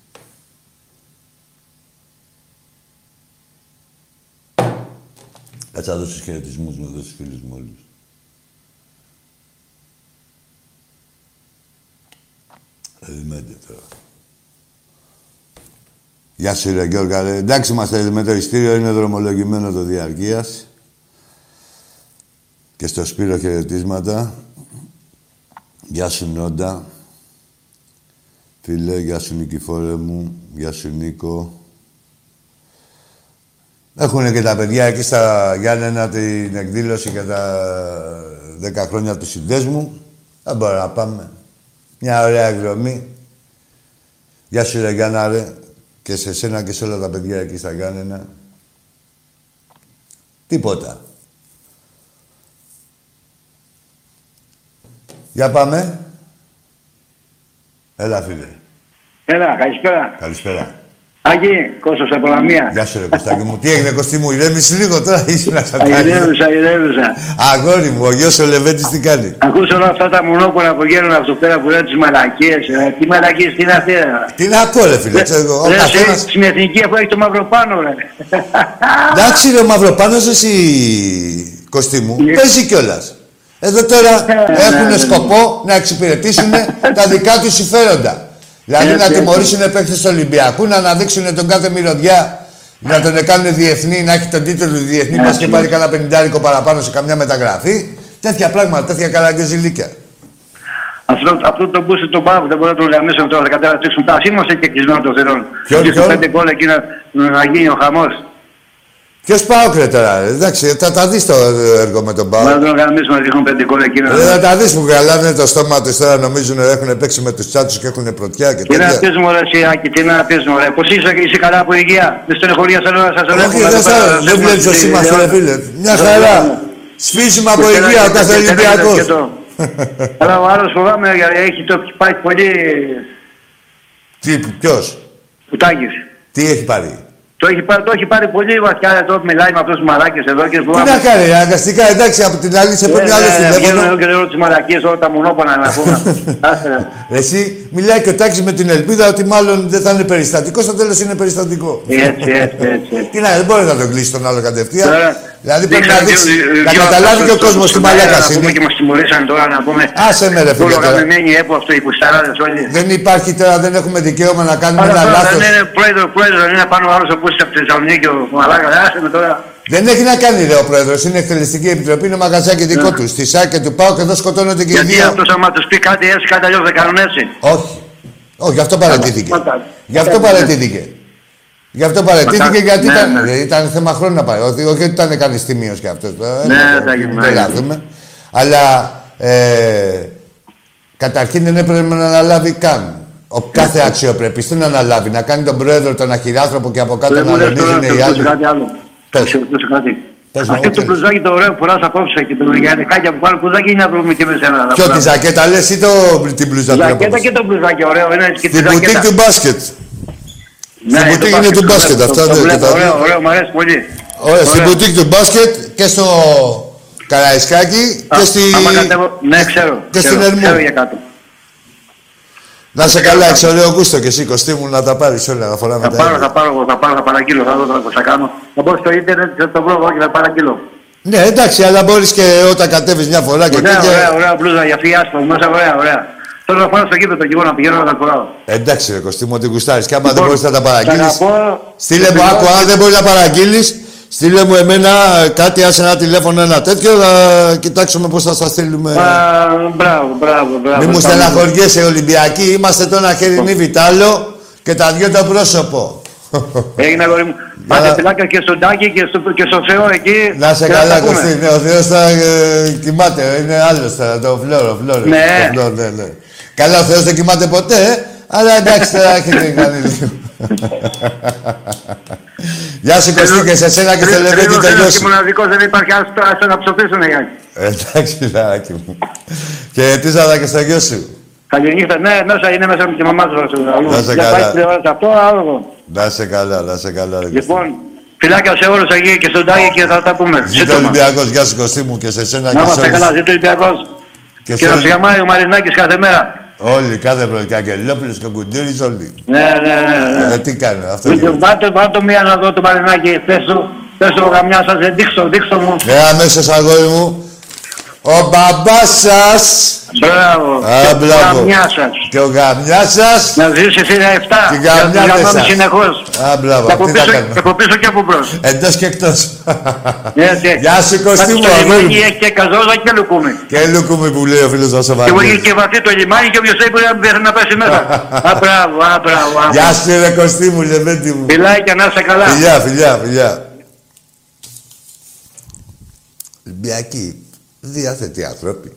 Κάτσε να δώσεις χαιρετισμούς με εδώ στους φίλους μου όλους. Περιμένετε τώρα. Γεια σου, ρε Γιώργα. Εντάξει, είμαστε με το ειστήριο, είναι δρομολογημένο το διαρκείας. Και στο Σπύρο χαιρετίσματα. Γεια σου Νόντα. Φίλε, γεια σου Νικηφόρε μου. Γεια σου Νίκο. Έχουν και τα παιδιά εκεί στα Γιάννενα την εκδήλωση για τα 10 χρόνια του συνδέσμου. Δεν μπορούμε να πάμε. Μια ωραία εκδρομή. Γεια σου ρε Γιάννα ρε. Και σε σένα και σε όλα τα παιδιά εκεί στα Γιάννενα. Τίποτα. Για πάμε. Έλα, φίλε. Έλα, καλησπέρα. Καλησπέρα. Άγγι, Κώστας από Λαμία. Γεια σου, ρε Κωστάκη μου. Τι έγινε, Κωστή μου, ηρέμησε λίγο τώρα, ήσουν να σαν Ηρέμησα, ηρέμησα. Αγόρι μου, ο γιος ο Λεβέντης τι κάνει; Ακούς όλα αυτά τα μονόπολα που γίνουν από το πέρα που λένε τις μαλακίες. ε, Τι μαλακίες, τι είναι αυτή. ε. Τι να πω, ρε φίλε, ξέρω εγώ. Ο Ρε, καθένας... εσύ, Στην εθνική που έχει το μαύρο πάνω, ρε. Εντάξει, ρε Μαυροπάνος, εσύ, Κωστή μου, Ναι. παίζει κιόλας. Εδώ τώρα ναι, έχουν ναι. σκοπό να εξυπηρετήσουν τα δικά τους συμφέροντα. Δηλαδή Έτσι, να έτσι. τιμωρήσουν παίκτες του Ολυμπιακού, να αναδείξουν τον κάθε μυρωδιά, να τον κάνουν διεθνή, να έχει τον τίτλο του διεθνή, Έτσι. μας και πάρει κανένα πενιντάρικο παραπάνω σε καμιά μεταγραφή. Τέτοια πράγματα, τέτοια καραγκεζιλίκια. Αυτό, αυτό το μπούσε το πάω, δεν μπορεί να το οργανώσουν τώρα. Θα καταρατήσουν τα σήμαστε και κλεισμένο το θερόν. Ποιο, Και στο ποιο; πέντε κόλλα εκεί να, να γίνει ο χαμός. Ποιο Πάοκ ρε τώρα, ρε. εντάξει, θα τα δεις το έργο με τον Μπορεί Πάοκ. να τον οργανώσουμε να ρίχνουν πέντε κόλλα εκεί. να- Δεν θα τα δεις που γαλάνε το στόμα τους τώρα, νομίζουν ότι έχουν παίξει με τους τσάτσους και έχουν πρωτιά και Τι να τέτοια. πεις μου ρε εσύ Άκη, τι να πεις μου ρε. Πώς είσαι, είσαι καλά από υγεία. Δεν στενοχωρία σαν ώρα σας το Όχι, έχουμε δεν εδώ πέρα, θα- δεν έχουμε βλέπεις το στη- σήμα στη- στο ρε φίλε. Μια Ναι, χαρά. ναι. Σφίζουμε από Και υγεία ο ένα- κάθε και ένα- Ολυμπιακός. και το- Αλλά ο άλλος φοβάμαι γιατί έχει το πάει πολύ Τι, ποιος, κουτάκης. τι έχει πάρει; Το έχει, πάρει, το έχει πάρει πολύ βαθιά, το μιλάει με αυτούς τους μαλάκες εδώ και Τι φοβάμαι. να κάνει, αναγκαστικά εντάξει από την άλλη σε Ε, παίρνει άλλο ε, Βγαίνουν τηλέφωνο. εδώ και λέω τις μαλακίες όλα τα μονόπονα να πούμε. Άσε, ρε. Εσύ μιλάει και ο Τάκης με την ελπίδα ότι μάλλον δεν θα είναι περιστατικός, στο τέλος είναι περιστατικό. Έτσι, έτσι, έτσι. έτσι. Τι να, δεν μπορεί να τον κλείσει τον άλλο κατευθείαν. Τώρα, Δηλαδή δεν πρέπει να ξέρω, δείξει, δύο- να δύο καταλάβει και ο άτομα κόσμος στο- τι στον αέρα μαλάκα να πούμε είναι. Και μας τιμωρήσαν τώρα να πούμε. Άσε με ρε φίλε Όλο τώρα. γαμημένη έπο αυτό, οι πουσταράδες όλοι. Δεν υπάρχει τώρα, δεν έχουμε δικαίωμα να κάνουμε Αλλά ένα τώρα λάθος. δεν είναι πρόεδρο, πρόεδρο, δεν είναι πάνω ο άλλος όπως από τη Θεσσαλονίκη ο Μαλάκα. Άσε με τώρα. Δεν έχει να κάνει, ρε ο πρόεδρος. Είναι εκτελεστική επιτροπή, είναι μαγαζάκι δικό τους. Στη ΣΑΚ και του ΠΑΟ και εδώ σκοτώνονται και οι Ναι. Γιατί δύο. αυτός άμα τους πει κάτι έτσι, κάτι αλλιώς δεν κάνουν έτσι; Όχι. Όχι, γι' αυτό παρατήθηκε. Μα- Γι' αυτό ναι. παρατήθηκε. Γι' αυτό παρατήθηκε Μα- γιατί ναι, ήταν, ναι. ήταν θέμα χρόνου να πάει. Όχι, όχι ότι ήταν κανείς τιμίο κι αυτός. Ναι, τα γυμνά, Δεν ναι. λάθουμε. Αλλά ε, καταρχήν δεν έπρεπε να αναλάβει καν. Ο κάθε αξιοπρεπής τι να αναλάβει, να κάνει τον πρόεδρο τον αχυράνθρωπο και από κάτω Δεν να μου λες τώρα λονίζουν να οι σε άλλοι. ρωτήσω κάτι άλλο. Πες. Να σε ρωτήσω κάτι. Πες μου, Αυτό ό,τι το θέλεις. μπλουζάκι το ωραίο που φοράς απόψε και το γιαννικάκι από πάνω μπλουζάκι είναι να βρούμε και με σένα. να Ποιο τη φοράμε. ζακέτα λες ή το, την μπλούζα του Ζακέτα έποπος. και το μπλουζάκι ωραίο είναι και τη Στην μπουτίκ ζακέτα. του μπάσκετ. Ναι, στην το μπουτίκ είναι του το μπάσκετ, βλέπω, αυτά το δεν- βλέπω, και τα Ωραίο, δύο. ωραίο, μου αρέσει πολύ. Ωραία, στην Ωραία. μπουτίκ του μπάσκετ και στο Καραϊσκάκι Α, και, στη... άμα κατέβω- Ναι, ξέρω. και ξέρω, στην Ερμού. Ξέρω για κάτω. Να σε καλά, έχεις ωραίο γούστο και εσύ Κωστή μου να τα πάρεις όλα, να φοράμε Θα τα πάρω, ίδια. θα πάρω, θα πάρω, θα παραγγείλω, θα δω τώρα πώς θα κάνω. Θα μπω στο ίντερνετ, θα το βρω εγώ και θα παραγγείλω. Ναι, εντάξει, αλλά μπορείς και όταν κατέβεις μια φορά και Ωραία, τέτοια... ωραία, ωραία μπλούζα για φιάστο, μέσα ωραία, ωραία. Τώρα θα πάω στο γήπεδο και εγώ να πηγαίνω να τα φοράω. Εντάξει ρε Κωστή μου, ότι γουστάρεις και άμα δεν Λοιπόν, μπορείς να τα σ' παραγγείλεις... αγαπώ. Στείλε μου, Σε άκου, αν δεν μπορείς να παραγγείλεις, στείλε μου εμένα ε, κάτι, άσε ένα τηλέφωνο, ένα τέτοιο, να κοιτάξουμε πώς θα σας στείλουμε. Α, Μπράβο, μπράβο, μπράβο. Μη μου Πάμε. στεναχωριέσαι, Ολυμπιακοί, είμαστε το ένα χέρι νύβι τ' και τα δυο το πρόσωπο. Έγινε αγόρι μου. Πάτε φυλάκια και στον Τάκη και στο, και στο Θεό εκεί. Να σε και καλά, τα πούμε. Κωστή. Ναι, ο Θεός θα ε, κοιμάται. Είναι άλλος τώρα, το φλόρο, φλόρο. Ναι. Το φλόρο, ναι, ναι. Καλά, ο Θεός δεν κοιμάται ποτέ, ε, αλλά εντάξει, τώρα έχετε κάνει λίγο. Γεια σου, Κωστή, και σε σένα και στο Τρίτος- Λεβέντη τρίτος ένας τελειώσει. και μοναδικός δεν υπάρχει άλλος τώρα στο να ψοφήσουν Γιάννη. Εντάξει, φιλαράκι μου. Και τίζαρα και στο γιο σου. Καληνύχτα, ναι, μέσα είναι μέσα με τη μαμά του. Να σε Για καλά. πάει τηλεόραση αυτό, άλλο. Να σε καλά, να σε καλά. ρε Κωστή. Λοιπόν, φυλάκια σε όλους εκεί και στον Τάκη και θα τα πούμε. Ζήτω Σύντομα. Ολυμπιακός, γεια σου Κωστή μου και σε σένα Να και σε είμαστε καλά, όλους. ζήτω Ολυμπιακός. Και Και σε να όλους. σου γαμάει ο Μαρινάκης κάθε μέρα. Όλοι, κάθε πρωί. Και Αγγελόπουλος και ο Κουντήρης, όλοι. Ναι, ναι, ναι. ναι. Ε, τι κάνει, αυτό Λοιπόν, γίνεται. Πάτε, πάτε μία να δω το Μαρινάκη. Πες του, πες του γαμιάς σας, ε, δείξω, δείξω μου. Ναι, αμέσως αγόρι μου. Ο μπαμπάς σας Μπράβο. Α, μπράβο. Καμιά σας. και ο γαμιάς σας Να ζήσει εσύ 7. Την καμιά δεν σας. συνεχώς. Α, μπράβο. Και από Τι θα πίσω- κάνουμε; και από πίσω και από μπρος. Εντός και εκτός. Έτσι. Γεια σου Κωστή μου, Το λιμάνι αγόρι μου. έχει και καζόζα και λουκούμι. Και λουκούμι που λέει ο φίλος μας ο Και μου Βαγγέλης. και βαθύ το λιμάνι και όποιος θέλει μπορεί να πέσει μέσα. Α, μπράβο, α, μπράβο. α, Γεια σου ρε Κωστή μου, λεβέντη μου. Φιλάει και να είσαι καλά. Φιλιά, φιλιά, φιλιά. Ολυμπιακοί, διάθετοι άνθρωποι.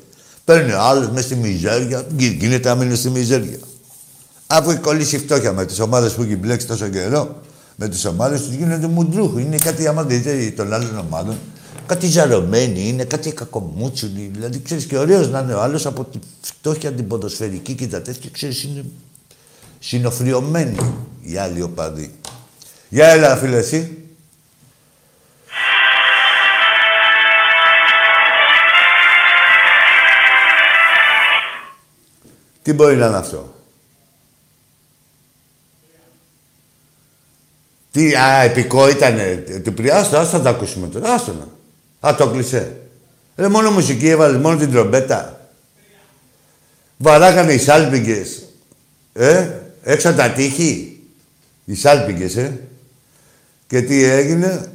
Παίρνει άλλος μέσα στη μιζέρια, γι- γίνεται να μείνει στη μιζέρια. Αφού έχει κολλήσει η φτώχεια με τις ομάδες που έχει μπλέξει τόσο καιρό, με τις ομάδες τους γίνονται μουντρούχοι. Είναι κάτι άμα δείτε των άλλων ομάδων. Κάτι ζαρωμένοι, είναι κάτι κακομούτσουλοι. Δηλαδή ξέρεις και ωραίος να είναι ο άλλος από τη φτώχεια την ποδοσφαιρική και τα τέτοια. Ξέρεις, είναι συνοφριωμένοι οι άλλοι οπαδοί. Για έλα, φίλε, εσύ. Τι μπορεί να είναι αυτό; Τι, α, επικό ήτανε. Του πρι- Άστο, άστο θα τα ακούσουμε τώρα. Άστο να. Α, το κλεισέ. Ρε, μόνο μουσική έβαλες, μόνο την τρομπέτα. Βαράγανε οι σάλπιγγες. Ε, έξω από τα τείχη. Οι σάλπιγγες, ε. Και τι έγινε;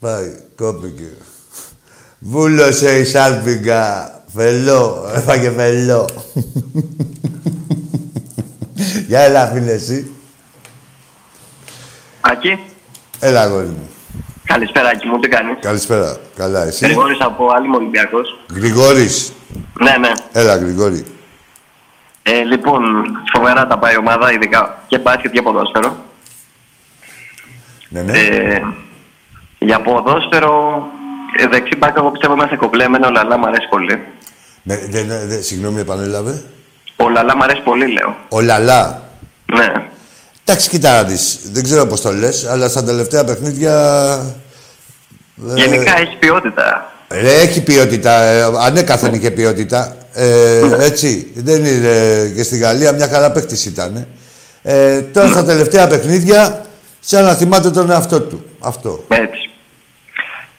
Πάει, κόπηκε. Βούλωσε η σάλπιγγα. Φελό, έφαγε φελό. Για έλα, φίλε, εσύ. Άκη, Έλα, αγόρι μου. καλησπέρα Άκη μου, τι κάνεις; Καλησπέρα. Καλά, εσύ; Γρηγόρης από άλλη Ολυμπιακός. Γρηγόρης; Ναι, ναι. Έλα, Γρηγόρη. Ε, λοιπόν, φοβερά τα πάει η ομάδα, ειδικά και μπάσκετ και ποδόσφαιρο. Ναι, ναι. Ε, για ποδόσφαιρο, ε, δεξί μπάκα, εγώ πιστεύω είμαστε κομπλέμενο, ο Λαλά μ' αρέσει πολύ. Με, δε, δε, δε, συγγνώμη, επανέλαβε. Ο Λαλά μ' αρέσει πολύ, λέω. Ο Λαλά. Ναι. Εντάξει, κοίτα να δεις. Δεν ξέρω πώς το λες, αλλά στα τελευταία παιχνίδια... ε, Γενικά έχεις ποιότητα. Ρε, έχει ποιότητα. Ε, ανέκαθεν είχε ποιότητα. Ε, έτσι. Δεν είναι. Και στη Γαλλία μια χαρά παίκτης ήταν. Ε, τώρα στα τελευταία παιχνίδια, σαν να θυμάται τον εαυτό του. Αυτό. Έτσι.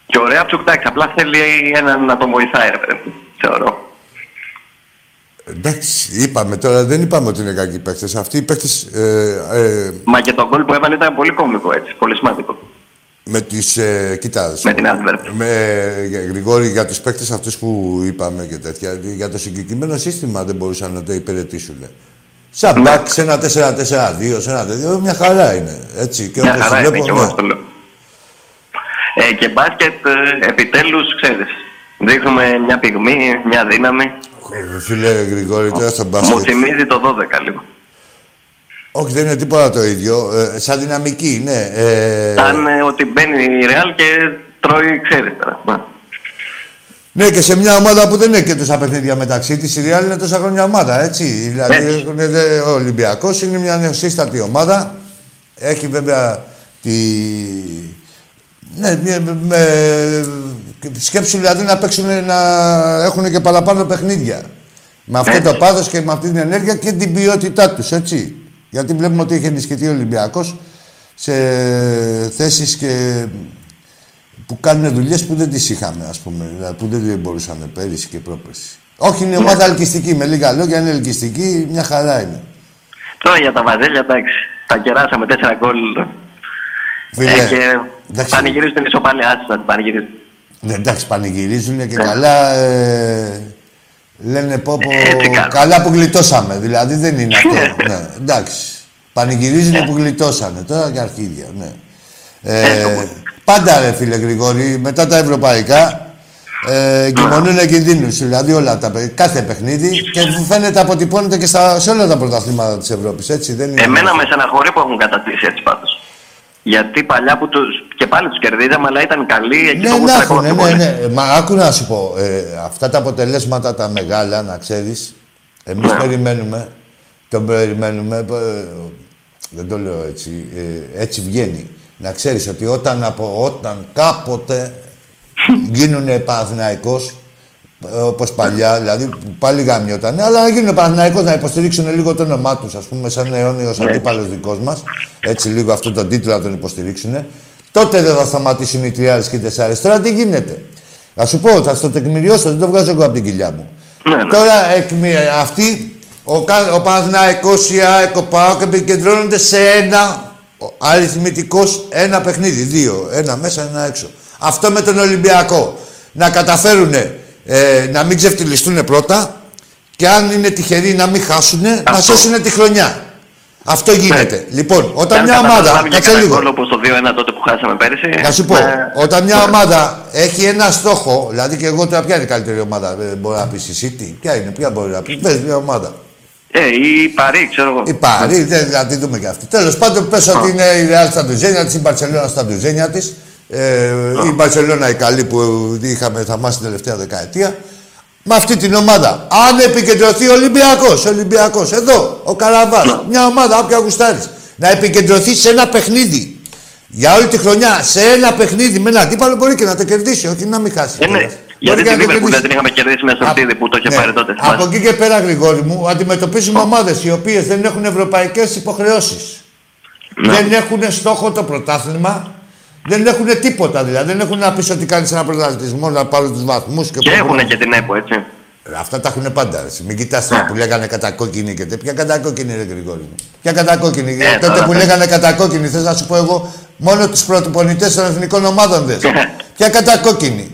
Και ωραία ψουκτάκι, απλά θέλει έναν να τον βοηθάει, ρε παιδί μου, θεωρώ. Εντάξει, είπαμε τώρα, δεν είπαμε ότι είναι κακοί παίκτες. Αυτοί οι παίκτες ε, ε, Μα και το γκολ που έβαλε ήταν πολύ κόμικο, έτσι, πολύ σημαντικό. με τις... Ε, κοίτα, Με την Antwerp. Με, για- Γρηγόρη, για τους παίκτες αυτούς που είπαμε και τέτοια, για το συγκεκριμένο σύστημα δεν μπορούσαν να το υπηρετήσουν. Σαν Ναι. μπακς, σε ένα 4-4-2, σε ένα τέτοιο, μια χαρά είναι. Έτσι. Και Μια όπως χαρά βλέπω, είναι και ναι. εγώ αυτό λέω. Ε, και μπάσκετ, ε, επιτέλους, ξέρεις, δείχνουμε μια πυγμή, μια δύναμη. Ε, Φίλε Γρηγόρη, τώρα στο Μου μπάσκετ. θυμίζει το 12 λίγο. Όχι, δεν είναι τίποτα το ίδιο. Ε, σαν δυναμική, ναι. Ε, Σαν ε, ότι μπαίνει η Ρεάλ και τρώει, ξέρεις τώρα. Μα. Ναι, και σε μια ομάδα που δεν έχει και τόσα παιχνίδια μεταξύ της, η Real είναι τόσα χρόνια ομάδα, έτσι. Δηλαδή, Έτσι. έχουνε, δε- ο Ολυμπιακός είναι μια νεοσύστατη ομάδα. Έχει βέβαια τη. Ναι, με, με... σκέψου δηλαδή να παίξουν, να έχουν και παραπάνω παιχνίδια. Με αυτό το Έτσι. πάθος και με αυτή την ενέργεια και την ποιότητά τους, έτσι. Γιατί βλέπουμε ότι έχει ενισχυθεί ο Ολυμπιακός σε θέσεις και που κάνουν δουλειές που δεν τις είχαμε, ας πούμε. Δηλαδή, που δεν μπορούσαμε πέρυσι και πρόπερσι. Όχι, είναι ομάδα ελκυστική. Με λίγα λόγια είναι ελκυστική, μια χαρά είναι. Τώρα για τα βαζέλια, εντάξει, τα κεράσαμε 4 γκολ. Φίλε, Ε, και εντάξει. πανηγυρίζουν την ισοπαλία, άσε να την πανηγυρίζουν. Ναι, εντάξει, πανηγυρίζουν και καλά. Ε, λένε πω, πω Έτσι κάνουν. καλά που γλιτώσαμε. Δηλαδή δεν είναι αυτό. ναι, εντάξει. Πανηγυρίζουν που γλιτώσανε. Τώρα και αρχίδια, ναι. Ε, πάντα ρε φίλε Γρηγόρη, μετά τα ευρωπαϊκά ε, εγκυμονούν κινδύνου. Δηλαδή όλα τα, παι- κάθε παιχνίδι και φαίνεται αποτυπώνεται και στα, σε όλα τα πρωταθλήματα της Ευρώπης. Έτσι δεν είναι. Εμένα με στεναχωρεί που έχουν κατατήσει έτσι πάντως. Γιατί παλιά που τους, και πάλι τους κερδίζαμε, αλλά ήταν καλοί εκεί Ναι, το να γούστρα έχουν, ναι, ακόμα ναι, πολύ. ναι. Μα άκου να σου πω, ε, αυτά τα αποτελέσματα τα μεγάλα, να ξέρεις, εμείς Ναι. περιμένουμε, τον περιμένουμε, ε, δεν το λέω έτσι, ε, έτσι βγαίνει. Να ξέρεις ότι όταν, από, όταν κάποτε γίνουν Παναθηναϊκός, ε, όπως παλιά, δηλαδή που πάλι γαμιότανε, αλλά να γίνουν Παναθηναϊκός να υποστηρίξουν λίγο το όνομά τους, ας πούμε, σαν αιώνιος αντίπαλος δικός μας, έτσι λίγο αυτόν τον τίτλο να τον υποστηρίξουν, τότε δεν θα σταματήσουν οι τριάρες και οι τεσσάρες. Τώρα τι γίνεται; Θα σου πω, θα στο τεκμηριώσω, δεν το βγάζω εγώ από την κοιλιά μου. Ναι, ναι. Τώρα εκμη, αυτοί, ο, κα- ο Παναθηναϊκός, η ΑΕΚ, ο ΠΑΟΚ επικεντρώνονται σε ένα αριθμητικός, ένα παιχνίδι, δύο. Ένα μέσα, ένα έξω. Αυτό με τον Ολυμπιακό. Να καταφέρουν να μην ξεφτυλιστούν πρώτα και αν είναι τυχεροί να μην χάσουν, να Αυτό. σώσουν τη χρονιά. Αυτό γίνεται. Λοιπόν, όταν Αν μια καταφέραμε ομάδα. για Κάτσε κανένα λίγο. γκολ όπως το 2-1 τότε που χάσαμε πέρυσι. Να σου πω, με- όταν μια ομάδα έχει ένα στόχο, δηλαδή και εγώ τώρα ποια είναι η καλύτερη ομάδα, ε, μπορεί να πεις η City, ποια είναι, ποια μπορεί να πεις, πες μια ομάδα. Ε, η Παρή, ξέρω εγώ. Η Παρή, δεν θα τη δούμε και αυτή. Τέλος πάντων, πες ότι είναι η Real στα ντουζένια τη, η Μπαρσελόνα στα ντουζένια της. Ε, η Μπαρσελόνα η καλή που είχαμε θαυμάσει την τελευταία δεκαετία. Με αυτή την ομάδα. Αν επικεντρωθεί ο Ολυμπιακός, Ολυμπιακός, εδώ, ο Καραβάς, μια ομάδα, όποια γουστάρεις, να επικεντρωθεί σε ένα παιχνίδι. Για όλη τη χρονιά, σε ένα παιχνίδι με ένα αντίπαλο μπορεί και να το κερδίσει, όχι να μην χάσει. Ε, ναι. κιόλας. Γιατί Μπορεί και τη να το Λίβερπουλ κερδίσει. δεν την είχαμε κερδίσει μέσα στο Από- στήδι που το είχε ναι. πάρει τότε. Από θυμάσαι. εκεί και πέρα, Γρηγόρη μου, αντιμετωπίζουμε ομάδες οι οποίες δεν έχουν ευρωπαϊκές υποχρεώσεις. Ναι. Δεν έχουν στόχο το πρωτάθλημα. Δεν έχουν τίποτα δηλαδή. Δεν έχουν να πεις ότι κάνεις ένα πρωταθλητισμό να πάρουν τους βαθμούς και, Και πω, πω, έχουν πω. και την ΕΠΟ, έτσι. Ε, Αυτά τα έχουν πάντα. Ρε. Μην κοιτάς Ναι. που λέγανε κατακόκκινη και τέτοια. Ποια κατακόκκινη, ρε Γρηγόρη μου; Ποια κατακόκκινη; Ε, Τότε τώρα που πες. λέγανε κατακόκκινη, θες να σου πω εγώ μόνο του πρωτοπονητές των εθνικών ομάδων δε. Ποια κατακόκκινη;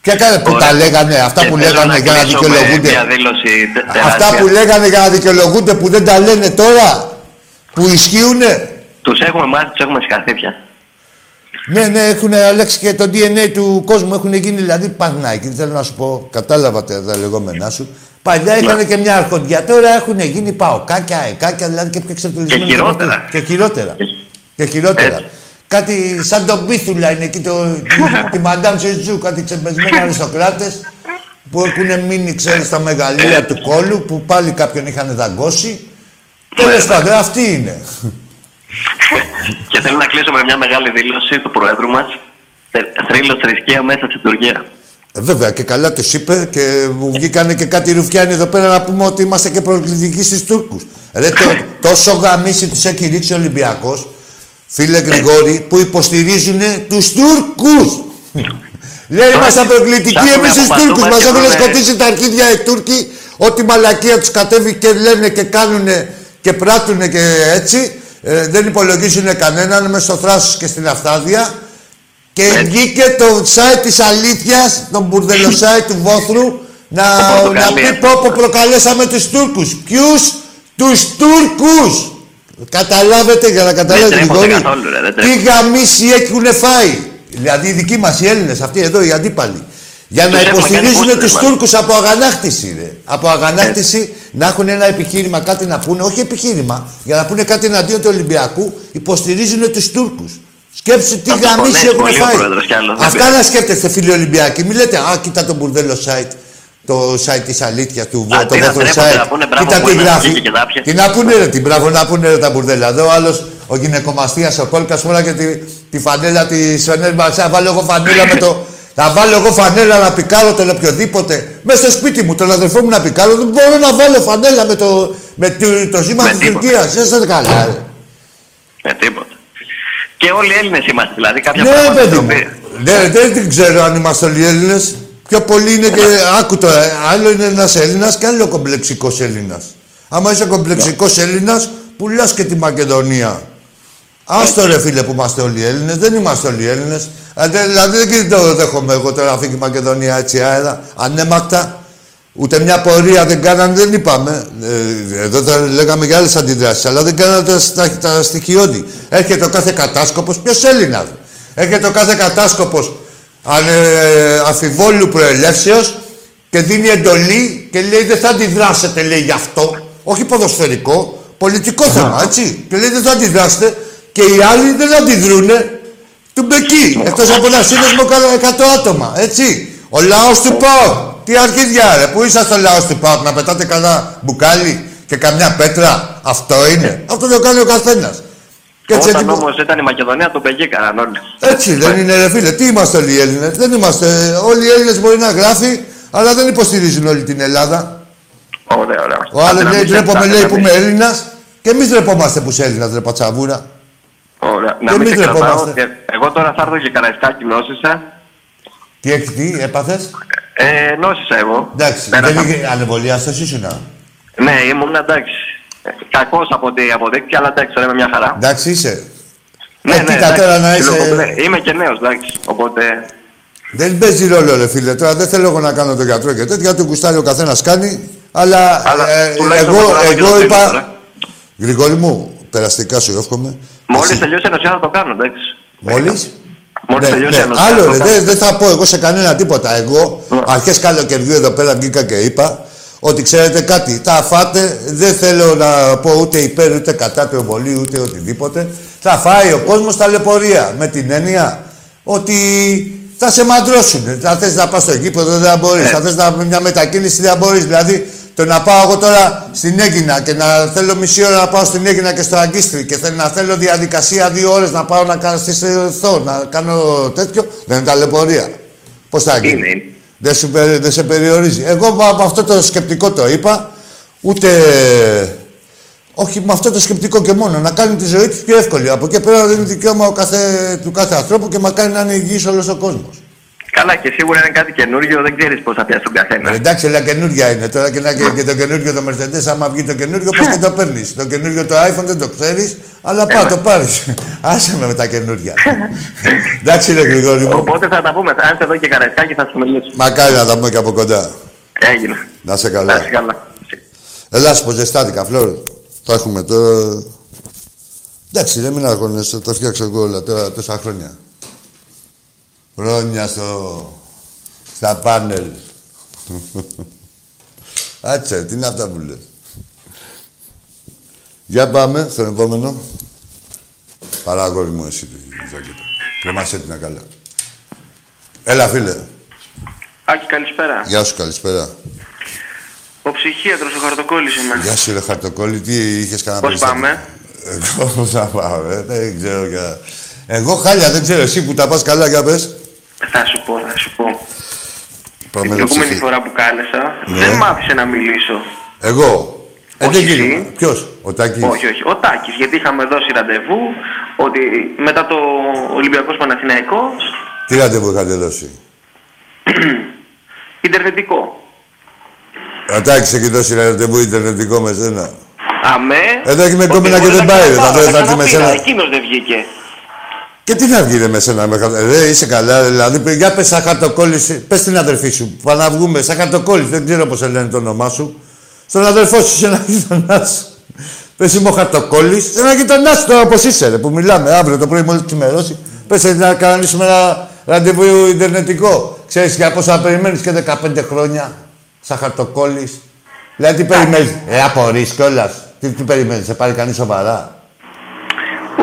Ποια κα... που Ωραία. τα λέγανε, αυτά Και που θέλω λέγανε για να κλείσω με δικαιολογούνται. Μια δήλωση τε- Αυτά τεράστια. που λέγανε για να δικαιολογούνται που δεν τα λένε τώρα, που ισχύουνε. Τους έχουμε μάθει, τους έχουμε σκαθεί πια. Ναι, ναι, έχουν αλλάξει και το DNA του κόσμου. Έχουν γίνει δηλαδή Πανάκη. Θέλω να σου πω, κατάλαβα τα τα λεγόμενά σου. Παλιά είχαν και μια αρχοντιά. Τώρα έχουν γίνει παοκάκια, εκάκια, δηλαδή και πιο εξεπτελισμένοι. Και χειρότερα. Και χειρότερα. Και- Και χειρότερα. Έτσι. Κάτι σαν τον Πίθουλα είναι εκεί, το, τη, τη Μαντάμ Σεζού, κάτι ξεπεσμένοι αριστοκράτες που έχουν μείνει, ξέρεις, στα μεγαλεία του κόλου, που πάλι κάποιον είχαν δαγκώσει. Τέλος πάντων, αυτή είναι. Και θέλω να κλείσω με μια μεγάλη δήλωση του Προέδρου μας. Θρύλος θρησκεία μέσα στην Τουρκία. Ε, Βέβαια και καλά τους είπε και μου βγήκανε και κάτι ρουφιάνοι εδώ πέρα να πούμε ότι είμαστε και προκλητικοί στους Τούρκους. Ρε το, τόσο γαμίση τους έχει ρίξει ο Ολυμπιακός, φίλε Γρηγόρη, που υποστηρίζουν τους Τούρκους. Λέει είμαστε προκλητικοί ψάχνουμε εμείς τους από παντού Τούρκους. μας Μας και έχουν βρούμε- σκοτήσει τα αρχίδια οι Τούρκοι. Ό,τι μαλακία τους κατέβει και λένε και κάνουν και πράττουν και έτσι. Ε, δεν υπολογίζουν κανέναν μέσα στο θράσος και στην αυθάδεια. Και βγήκε το site της αλήθειας, τον μπουρδελο site του Βόθρου, να, Το να Πορτογαλία. πει πω, πω προκαλέσαμε τους Τούρκους. Ποιους; Τους Τούρκους! Καταλάβετε για να καταλάβετε τρέπονται Γρηγόρη, καθόλου, ρε, δεν τι τρέπονται. γαμίσι έχουν φάει. Δηλαδή οι δικοί μας οι Έλληνες, αυτοί εδώ οι αντίπαλοι. Για να Τους έχουμε κάνει υποστηρίζουν πούστρες, τους μας. Τούρκους από αγανάκτηση, ρε. Από αγανάκτηση να έχουν ένα επιχείρημα, κάτι να πούνε, όχι επιχείρημα, για να πούνε κάτι εναντίον του Ολυμπιακού, υποστηρίζουν τους Τούρκους. Σκέψου τι Θα τους γαμίσι πονέσει έχουν πολύ ο φάει. πρόεδρος κι άλλος, δεν Αυτά να σκέφτεστε, φίλοι Ολυμπιακοί. Μην λέτε, Α, κοίτα το μπουρδέλο site. Το site της αλήθειας του Α, Βο- το τι να Βόθρο τρέπονται site. να πούνε, μπράβο Κοίτα που τι είναι, γράφει. βγήκε και τα πιε. Τι να πούνε ρε, την μπράβο να πούνε ρε τα μπουρδέλα. Εδώ ο άλλος, ο γυναικομαστίας, ο Κόλκας, φορά και τη, τη φανέλα της Φενέρ Μπαρσά. Βάλω εγώ φανέλα με το... Θα βάλω εγώ φανέλα να πικάρω τον οποιοδήποτε. Μέσα στο σπίτι μου, τον αδερφό μου να πικάρω. Δεν μπορώ να βάλω φανέλα με το, με το, το σήμα Με της τίποτα. Τουρκίας. Είστε καλά, ρε. Ε, τίποτα. Και όλοι οι Έλληνες είμαστε, δηλαδή κάποια Ναι, πράγματα παιδί τα μου. οποία- Ναι, δεν την ξέρω αν είμαστε όλοι Έλληνες. Πιο πολύ είναι και. Άκου τώρα, άλλο είναι ένας Έλληνας και άλλο κομπλεξικός Έλληνας. Άμα είσαι κομπλεξικός Έλληνας, πουλάς και τη Μακεδονία. Άστο ρε φίλε που είμαστε όλοι Έλληνες, δεν είμαστε όλοι Έλληνες. Δηλαδή δεν το δέχομαι εγώ τώρα να φύγει η Μακεδονία έτσι αέρα, ανέμακτα. Ούτε μια πορεία δεν κάνανε, δεν είπαμε. Ε, εδώ θα λέγαμε για άλλες αντιδράσεις, αλλά δεν κάνανε τα, τα, τα στοιχειώδη. Έρχεται ο κάθε κατάσκοπος, ποιος Έλληνας. Έρχεται ο κάθε κατάσκοπος ε, αφιβόλου προελεύσεως και δίνει εντολή και λέει δεν θα αντιδράσετε, λέει γι' αυτό. Όχι ποδοσφαιρικό, πολιτικό θέμα, έτσι. Και λέει δεν θα αντιδράσετε και οι άλλοι δεν αντιδρούνε του Μπεκί. Εκτός από ένα σύνδεσμο 100 άτομα, έτσι. Ο λαός του ΠΑΟΚ. Τι αρχίδια, ρε. Πού είσαστε ο λαός του ΠΑΟΚ, να πετάτε κανένα μπουκάλι και καμιά πέτρα. Αυτό είναι. Αυτό το κάνει ο καθένας. Και έτσι, Όταν έτσι, όμως ήταν η Μακεδονία, τον πεγήκαναν όλοι. έτσι δεν είναι, ρε φίλε. Τι είμαστε όλοι οι Έλληνες. Δεν είμαστε. Όλοι οι Έλληνες μπορεί να γράφει, αλλά δεν υποστηρίζουν όλη την Ελλάδα. Ωραία, ωραία. Ο άλλος Άντε να λέει: μην Ντρέπομαι, σε- λέει άντε που να είμαι μην- Έλληνας. Και εμείς ντρεπόμαστε που είσαι Έλληνας, ρε πατσαβούρα. Ωραία. Και Να μην εμείς σε κρατάω. ντρεπόμαστε. και Εγώ τώρα θα έρθω και καραϊσκάκι νόσησα. Τι, έχει- τι έπαθες; Ε, νόσησα εγώ. Εντάξει, Πέρασα. δεν είχε ανεβολιάστος ήσουνα. Ναι, ήμουν εντάξει. Κακός από ό,τι αποδείχθηκε, αλλά εντάξει, τώρα είμαι μια χαρά. Εντάξει είσαι. Ναι, Ε, ναι, κοίτα εντάξει, τώρα να είσαι- ψιλοκομπλέ. Είμαι και νέος, εντάξει. Οπότε. Δεν παίζει ρόλο, ρε φίλε. Τώρα δεν θέλω εγώ να κάνω τον γιατρό και τέτοια. Του κουστάρει ο καθένας κάνει. Αλλά, Αλλά ε, τουλάχιστον εγώ, προχωράμε και εγώ το είπα. τρίτο τώρα. Γρηγόρη μου, περαστικά σου εύχομαι. Μόλις Εσύ- τελειώσει η ενωσία θα το κάνω, εντάξει. Μόλις; Μόλις Ναι, τελειώσει η ναι. ενωσία. Άλλο θα ρε, το δεν κάνω. δεν θα πω εγώ σε κανένα τίποτα. Εγώ Ναι. αρχές καλοκαιριού εδώ πέρα βγήκα και είπα ότι ξέρετε κάτι, τα φάτε, δεν θέλω να πω ούτε υπέρ ούτε κατά του εμβολίου ούτε οτιδήποτε. Θα φάει ο κόσμος ταλαιπωρία με την έννοια ότι θα σε μαντρώσουν. Θα θες να πας στο γήπεδο δεν θα μπορείς, Ναι. θα θες να μια μετακίνηση δεν θα μπορείς. Δηλαδή το να πάω εγώ τώρα στην Έγινα και να θέλω μισή ώρα να πάω στην Έγινα και στο Αγκίστρι και θε- να θέλω διαδικασία δύο ώρες να πάω να κάνω στηθώ, να κάνω τέτοιο, δεν είναι ταλαιπωρία. Πώς θα γίνει; Είναι, είναι. Δεν, σου, περι- δεν σε περιορίζει. Εγώ από αυτό το σκεπτικό το είπα, ούτε... Όχι με αυτό το σκεπτικό και μόνο, να κάνει τη ζωή τους πιο εύκολη. Από εκεί πέρα δεν είναι δικαίωμα ο κάθε, του κάθε ανθρώπου και μακάρι να είναι υγιής όλος ο κόσμος. Καλά, και σίγουρα είναι κάτι καινούριο, δεν ξέρεις πώς θα πιάσει τον καθένα. Ε, εντάξει, αλλά καινούργια είναι τώρα και, να, και, και το καινούργιο το Mercedes, άμα βγει το καινούργιο, πώς και το παίρνεις. Το καινούργιο το iPhone δεν το ξέρεις, αλλά πά, το πάρεις. Άσε με με τα καινούργια. εντάξει, ρε Γρηγόρη μου. Οπότε θα τα πούμε. Αν είσαι εδώ και καραϊσκάκι θα σου μιλήσω. Μακάρι να τα πούμε και από κοντά. Έγινε. Να σε Να είσαι καλά. καλά. Ελά, πω ζεστάθηκα, Φλόρ. Το έχουμε τώρα. Εντάξει, δεν μην αγχώνεσαι, το φτιάξω εγώ όλα τώρα τόσα χρόνια. Χρόνια στο... στα πάνελ. Άτσε, τι είναι αυτά που λες. Για πάμε στον επόμενο. Παράγωρη μου εσύ τη ζακέτα. Κρεμάσαι την καλά. Έλα, φίλε. Άκη, καλησπέρα. Γεια σου, καλησπέρα. Ο ψυχίατρος, ο χαρτοκόλλης είμαι. Γεια σου, ρε Χαρτοκόλλη. Τι είχες κανένα Πώς πάμε; Εγώ πώς θα πάω, ρε. Δεν ξέρω για... Εγώ χάλια, δεν ξέρω. Εσύ που τα πας καλά, για πες. Θα σου πω, θα σου πω. Πάμε Την ρε προηγούμενη ψυχή. φορά που κάλεσα, Ναι. δεν μ' άφησε να μιλήσω. Εγώ; Ε, Όχι δεν εσύ. γίνεται. Ποιος, ο Τάκης. Όχι, όχι. Ο Τάκης, γιατί είχαμε δώσει ραντεβού ότι μετά το Ολυμπιακός Παναθηναϊκός, Τι ραντεβού είχατε δώσει; Ιντερνετικό. Ο Τάκης έχει δώσει ραντεβού ιντερνετικό με σένα. Αμέ. Εδώ έχει με ότι κόμμενα και μπορεί δεν να πάει, ξαναπάω, θα- θα να έρθει με ξαναπήρα. σένα. Εκείνος δεν βγήκε. Και τι να βγει ρε με σένα, με χα- ρε, είσαι καλά, δηλαδή, για πες σαν χαρτοκόλλης, πες την αδερφή σου, πάμε να βγούμε, σαν χαρτοκόλλης, δεν ξέρω πώς σε λένε το όνομά σου, στον αδερφό σου, σε ένα γειτονάς σου. Πες είμαι ο χαρτοκόλλης, σε ένα γειτονάς σου τώρα όπως είσαι ρε, που μιλάμε αύριο το πρωί μόλις ξημερώσει, πες ε, να κανονίσουμε ένα ραντεβού ιντερνετικό. Ξέρεις για πόσα περιμένεις και 15 χρόνια, σαν χαρτοκόλλης. Δηλαδή τι περιμένεις, ε, απορείς κιόλας. Τι, τι περιμένεις, σε πάρει κανείς σοβαρά.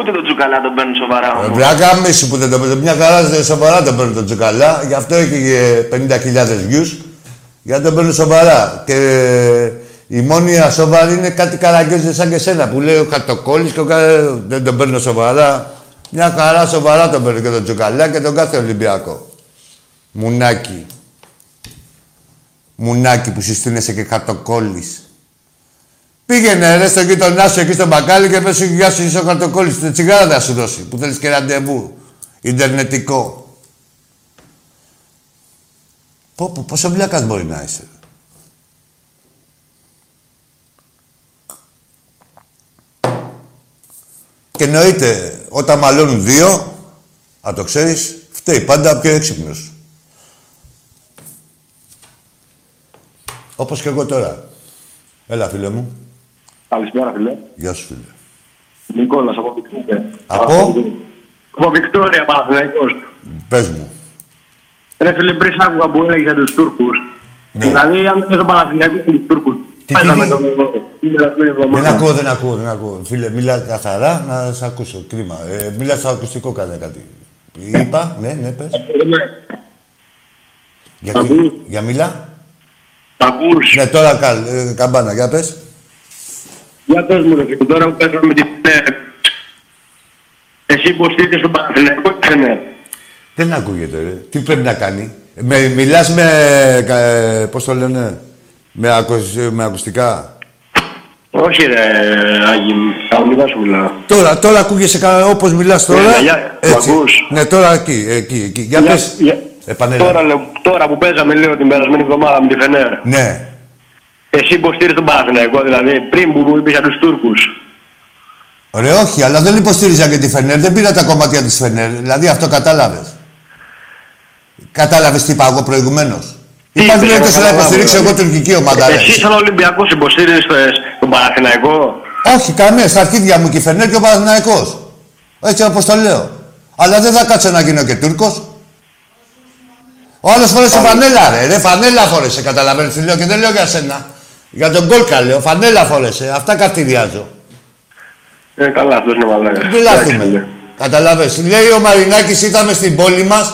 Ούτε τον Τζουκαλά τον παίρνουν σοβαρά Ε, όμως. Βράγα μίσου που δεν το παίρνεις. Μια χαρά δεν σοβαρά τον παίρνει τον Τζουκαλά. Γι' αυτό έχει ε, 50.000 views. Γιατί τον παίρνει σοβαρά. Και ε, η μόνη ασόβαρη είναι κάτι καραγκιόζες σαν και σένα που λέει ο Χαρτοκόλλης και ο κα- δεν τον παίρνω σοβαρά. Μια χαρά σοβαρά τον παίρνει και τον Τζουκαλά και τον κάθε Ολυμπιακό. Μουνάκι. Μουνάκι που συστήνεσαι και Χαρτοκόλλης. Πήγαινε ρε στον γείτονά σου εκεί στο μπακάλι και πες σου γεια σου είσαι ο χαρτοκόλλης. Την τσιγάρα θα σου δώσει που θέλεις και ραντεβού. Ιντερνετικό. Πω, πω, πόσο βλάκας μπορεί να είσαι. Και εννοείται, όταν μαλώνουν δύο, αν το ξέρεις, φταίει πάντα πιο έξυπνος. Όπως και εγώ τώρα. Έλα, φίλε μου. Καλησπέρα, φίλε. Γεια σου, φίλε. Νικόλας από Βικτόρια. Από; Από Βικτόρια, Παναθηναϊκός. Πες μου. Ρε φίλε, πριν σ' άκουγα που έλεγε για τους Τούρκους. Ναι. Δηλαδή, αν δεν τον Παναθηναϊκό και τους Τούρκους. Τι, Πάντα τι, με τι; τον την περασμένη Δεν εβδομάδα. ακούω, δεν ακούω, δεν ακούω. Φίλε, μίλα καθαρά να σε ακούσω. Κρίμα. Ε, μίλα στο ακουστικό κάνε κάτι. Είπα, ναι, ναι, πες. Για, τι- Ακούς; για μιλά. Τα ακούς. Ναι, τώρα καλ, ε, καμπάνα, για πες. Για πες μου, ρε φίλε, τώρα που παίζω με την ΠΕΡ. Εσύ υποστήριξες τον Παναθηναϊκό και ναι. Δεν ακούγεται, ρε. Τι πρέπει να κάνει; Με, μιλάς με, ε, πώς το λένε, με, ακουσ- με ακουστικά; Όχι ρε, Άγι, κανονικά σου μιλάω. Τώρα, τώρα ακούγεσαι κα- όπως μιλάς τώρα. Ε, για- έτσι. μ' ακούς; Ναι, τώρα εκεί, εκεί, εκεί. Για Για- πες. για- Επανέλαβε. Τώρα, λέω- τώρα που παίζαμε λίγο την περασμένη εβδομάδα με τη Φενέρ. Ναι. Εσύ υποστήριζε τον Παναθηναϊκό, δηλαδή πριν που είπες για τους Τούρκους. Ρε, όχι, αλλά δεν υποστήριζα και τη Φενέρ. Δεν πήρα τα κομμάτια της Φενέρ. Δηλαδή αυτό κατάλαβες. Κατάλαβες τι είπα εγώ προηγουμένως. Τι Υπάρχει είπες, περίπτωση να καταλάβω, υποστηρίξω εγώ δηλαδή. τουρκική ομάδα. ρε, Εσύ, εσύ. σαν Ολυμπιακός, υποστήριζες τον Παναθηναϊκό; Όχι, κανένα. Στα αρχίδια μου και η Φενέρ και ο Παναθηναϊκός. Έτσι όπως το λέω. Αλλά δεν θα κάτσω να γίνω και Τούρκος. Ο άλλος φόρεσε φανέλα, ρε. ρε φανέλα φόρεσε, καταλαβαίνεις τι λέω και δεν λέω για σένα. Για τον κόλκα λέω. Φανέλα φόρεσε. Αυτά καρτιδιάζω. Ε, καλά, αυτός είναι μαλάκας. Μην λάθουμε. Καταλάβες. Λέει ο Μαρινάκης ήταν στην πόλη μας.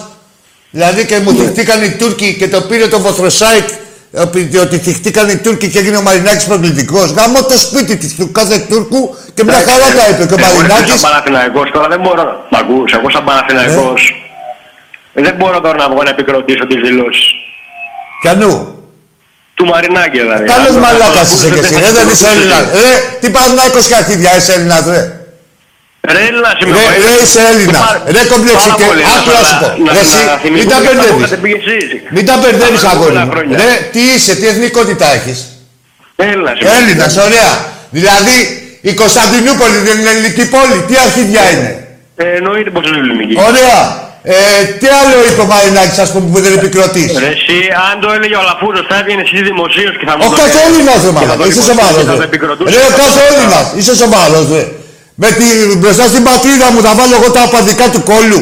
Δηλαδή και μου θυχτήκαν οι Τούρκοι και το πήρε το Βοθροσάικ ότι ότι θυχτήκαν οι Τούρκοι και έγινε ο Μαρινάκης προκλητικός. Γάμω το σπίτι της του κάθε Τούρκου και μια χαρά τα είπε. Και ο Εγώ είμαι Μαρινάκης... σαν Παναθηναϊκός τώρα δεν μπορώ. Μ' ακούς, εγώ σαν Παναθηναϊκός. Ναι. Δεν μπορώ τώρα να βγω να επικροτήσω τις δηλώσεις. Πιανού. Του Μαρινάκη δηλαδή. Καλός Αν- μαλάκας αν- είσαι κι εσύ. αν- Ρε δεν είσαι Έλληνας. Ρε τι Παναθηναϊκός και αρχίδια είσαι Έλληνας ρε. Ρε Έλληνας είμαι. Ρε, εγώ. ρε, είσαι Έλληνας. Πάρα- Ρε, κομπλεξικέ. πάρα πολύ, Άκου να σου πω. να- Ρε, εσύ, να μην θυμηθούμε τα αυτά που μπερδεύεις. έχετε πει εσείς. Μην τα μπερδεύεις Τα αγόρι προηγούμενα μου. χρόνια. Ρε τι είσαι, τι εθνικότητα έχεις; Έλληνας είμαι. Έλληνας, ωραία. Δηλαδή η Κωνσταντινούπολη δεν είναι ελληνική πόλη. Τι αρχίδια είναι; Ε, εννοείται πως είναι ελληνική. Ωραία. Ε, τι άλλο είπε ο Μαρινάκης, ας πούμε, που δεν επικροτείς. Ρε εσύ, αν το έλεγε ο Λαφούρος θα έβγαινε εσύ δημοσίως και θα μου Ο το κάθε έλεγε. Έλληνας, ρε Και θα μαλάκα. το Είσαι υποστήριζε, σοβαρός, θα το ρε. επικροτούσε. Ρε, ο κάθε Έλληνας. Είσαι σοβαρός, ρε. Με τη, μπροστά στην πατρίδα μου θα βάλω εγώ τα απαντικά του κόλλου.